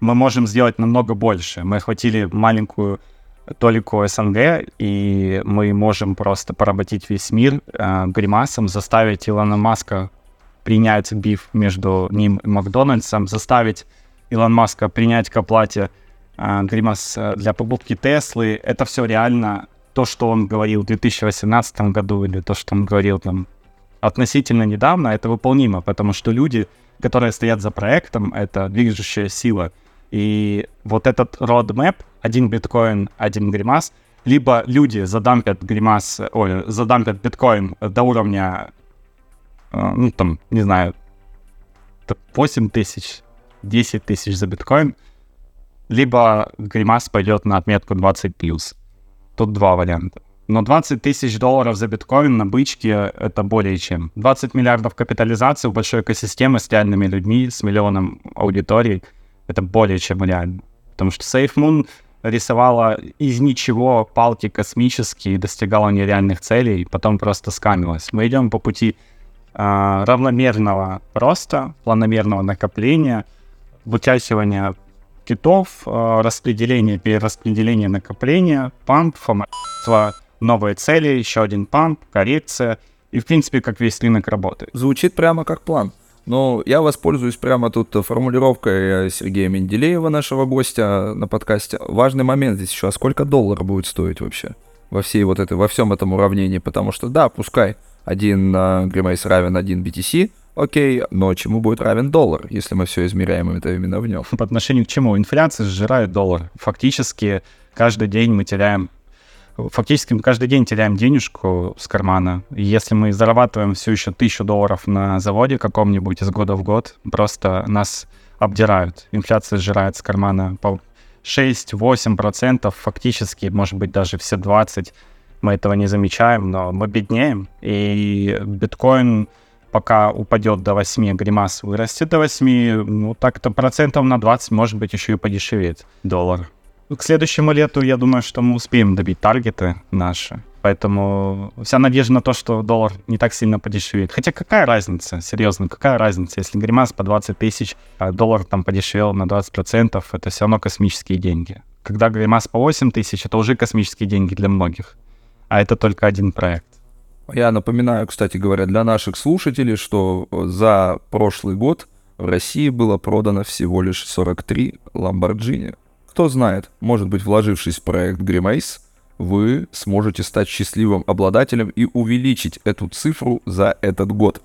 мы можем сделать намного больше. Мы охватили маленькую толику СНГ, и мы можем просто поработить весь мир э, гримасом, заставить Илона Маска принять биф между ним и Макдональдсом, заставить Илон Маска принять к оплате э, гримас для покупки Теслы. Это все реально то, что он говорил в 2018 году, или то, что он говорил там относительно недавно, это выполнимо, потому что люди, которые стоят за проектом, это движущая сила. И вот этот roadmap, один биткоин, один гримас, либо люди задампят гримас, ой, задампят биткоин до уровня, ну там, не знаю, 8 тысяч, 10 тысяч за биткоин, либо гримас пойдет на отметку 20 плюс. Тут два варианта. Но 20 тысяч долларов за биткоин на бычке — это более чем. 20 миллиардов капитализации в большой экосистеме с реальными людьми, с миллионом аудиторий — это более чем реально. Потому что SafeMoon рисовала из ничего палки космические достигала нереальных целей, и потом просто скамилась. Мы идем по пути э, равномерного роста, планомерного накопления, вытягивания китов, э, распределения, перераспределения накопления, памп, фоматство, новые цели, еще один памп, коррекция. И, в принципе, как весь рынок работает. Звучит прямо как план. Но я воспользуюсь прямо тут формулировкой Сергея Менделеева, нашего гостя на подкасте. Важный момент здесь еще, а сколько доллар будет стоить вообще во всей вот этой, во всем этом уравнении? Потому что, да, пускай один uh, Grimace равен 1 BTC, окей, но чему будет равен доллар, если мы все измеряем это именно в нем? По отношению к чему? Инфляция сжирает доллар. Фактически каждый день мы теряем фактически мы каждый день теряем денежку с кармана. Если мы зарабатываем все еще тысячу долларов на заводе каком-нибудь из года в год, просто нас обдирают. Инфляция сжирает с кармана по 6-8%, фактически, может быть, даже все 20%. Мы этого не замечаем, но мы беднеем. И биткоин пока упадет до 8, гримас вырастет до 8, ну так-то процентов на 20, может быть, еще и подешевеет доллар. К следующему лету, я думаю, что мы успеем добить таргеты наши. Поэтому вся надежда на то, что доллар не так сильно подешевеет. Хотя какая разница, серьезно, какая разница, если гримас по 20 тысяч, а доллар там подешевел на 20%, это все равно космические деньги. Когда гримас по 8 тысяч, это уже космические деньги для многих. А это только один проект. Я напоминаю, кстати говоря, для наших слушателей, что за прошлый год в России было продано всего лишь 43 Lamborghini. Кто знает, может быть, вложившись в проект Grimace, вы сможете стать счастливым обладателем и увеличить эту цифру за этот год.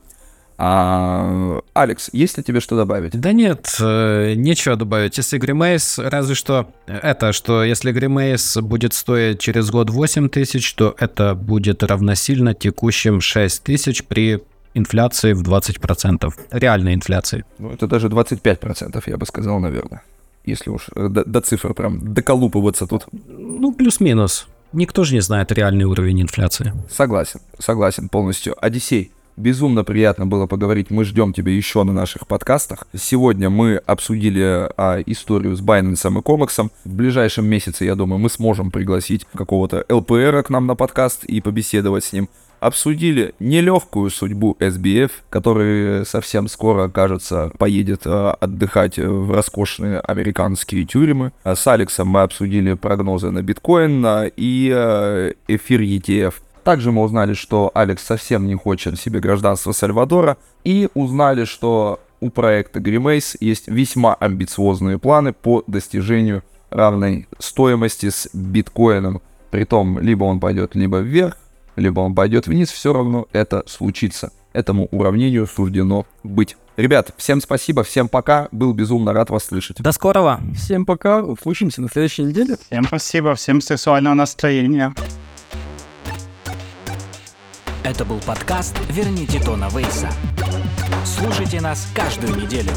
А, Алекс, есть ли тебе что добавить? Да нет, э, нечего добавить. Если Гримейс, разве что это, что если Гримейс будет стоить через год 8 тысяч, то это будет равносильно текущим 6 тысяч при инфляции в 20%. Реальной инфляции. Ну, это даже 25%, я бы сказал, наверное если уж э, до, до цифр прям доколупываться тут. Ну, плюс-минус. Никто же не знает реальный уровень инфляции. Согласен, согласен полностью. Одиссей, безумно приятно было поговорить. Мы ждем тебя еще на наших подкастах. Сегодня мы обсудили а, историю с Binance и Комаксом. В ближайшем месяце, я думаю, мы сможем пригласить какого-то ЛПР к нам на подкаст и побеседовать с ним обсудили нелегкую судьбу SBF, который совсем скоро, кажется, поедет э, отдыхать в роскошные американские тюрьмы. А с Алексом мы обсудили прогнозы на биткоин и э, эфир ETF. Также мы узнали, что Алекс совсем не хочет себе гражданства Сальвадора, и узнали, что у проекта Grimace есть весьма амбициозные планы по достижению равной стоимости с биткоином. Притом, либо он пойдет либо вверх, либо он пойдет вниз, все равно это случится. Этому уравнению суждено быть. Ребят, всем спасибо, всем пока. Был безумно рад вас слышать. До скорого. Всем пока. Услышимся на следующей неделе. Всем спасибо, всем сексуального настроения. Это был подкаст «Верните Тона Вейса». Слушайте нас каждую неделю.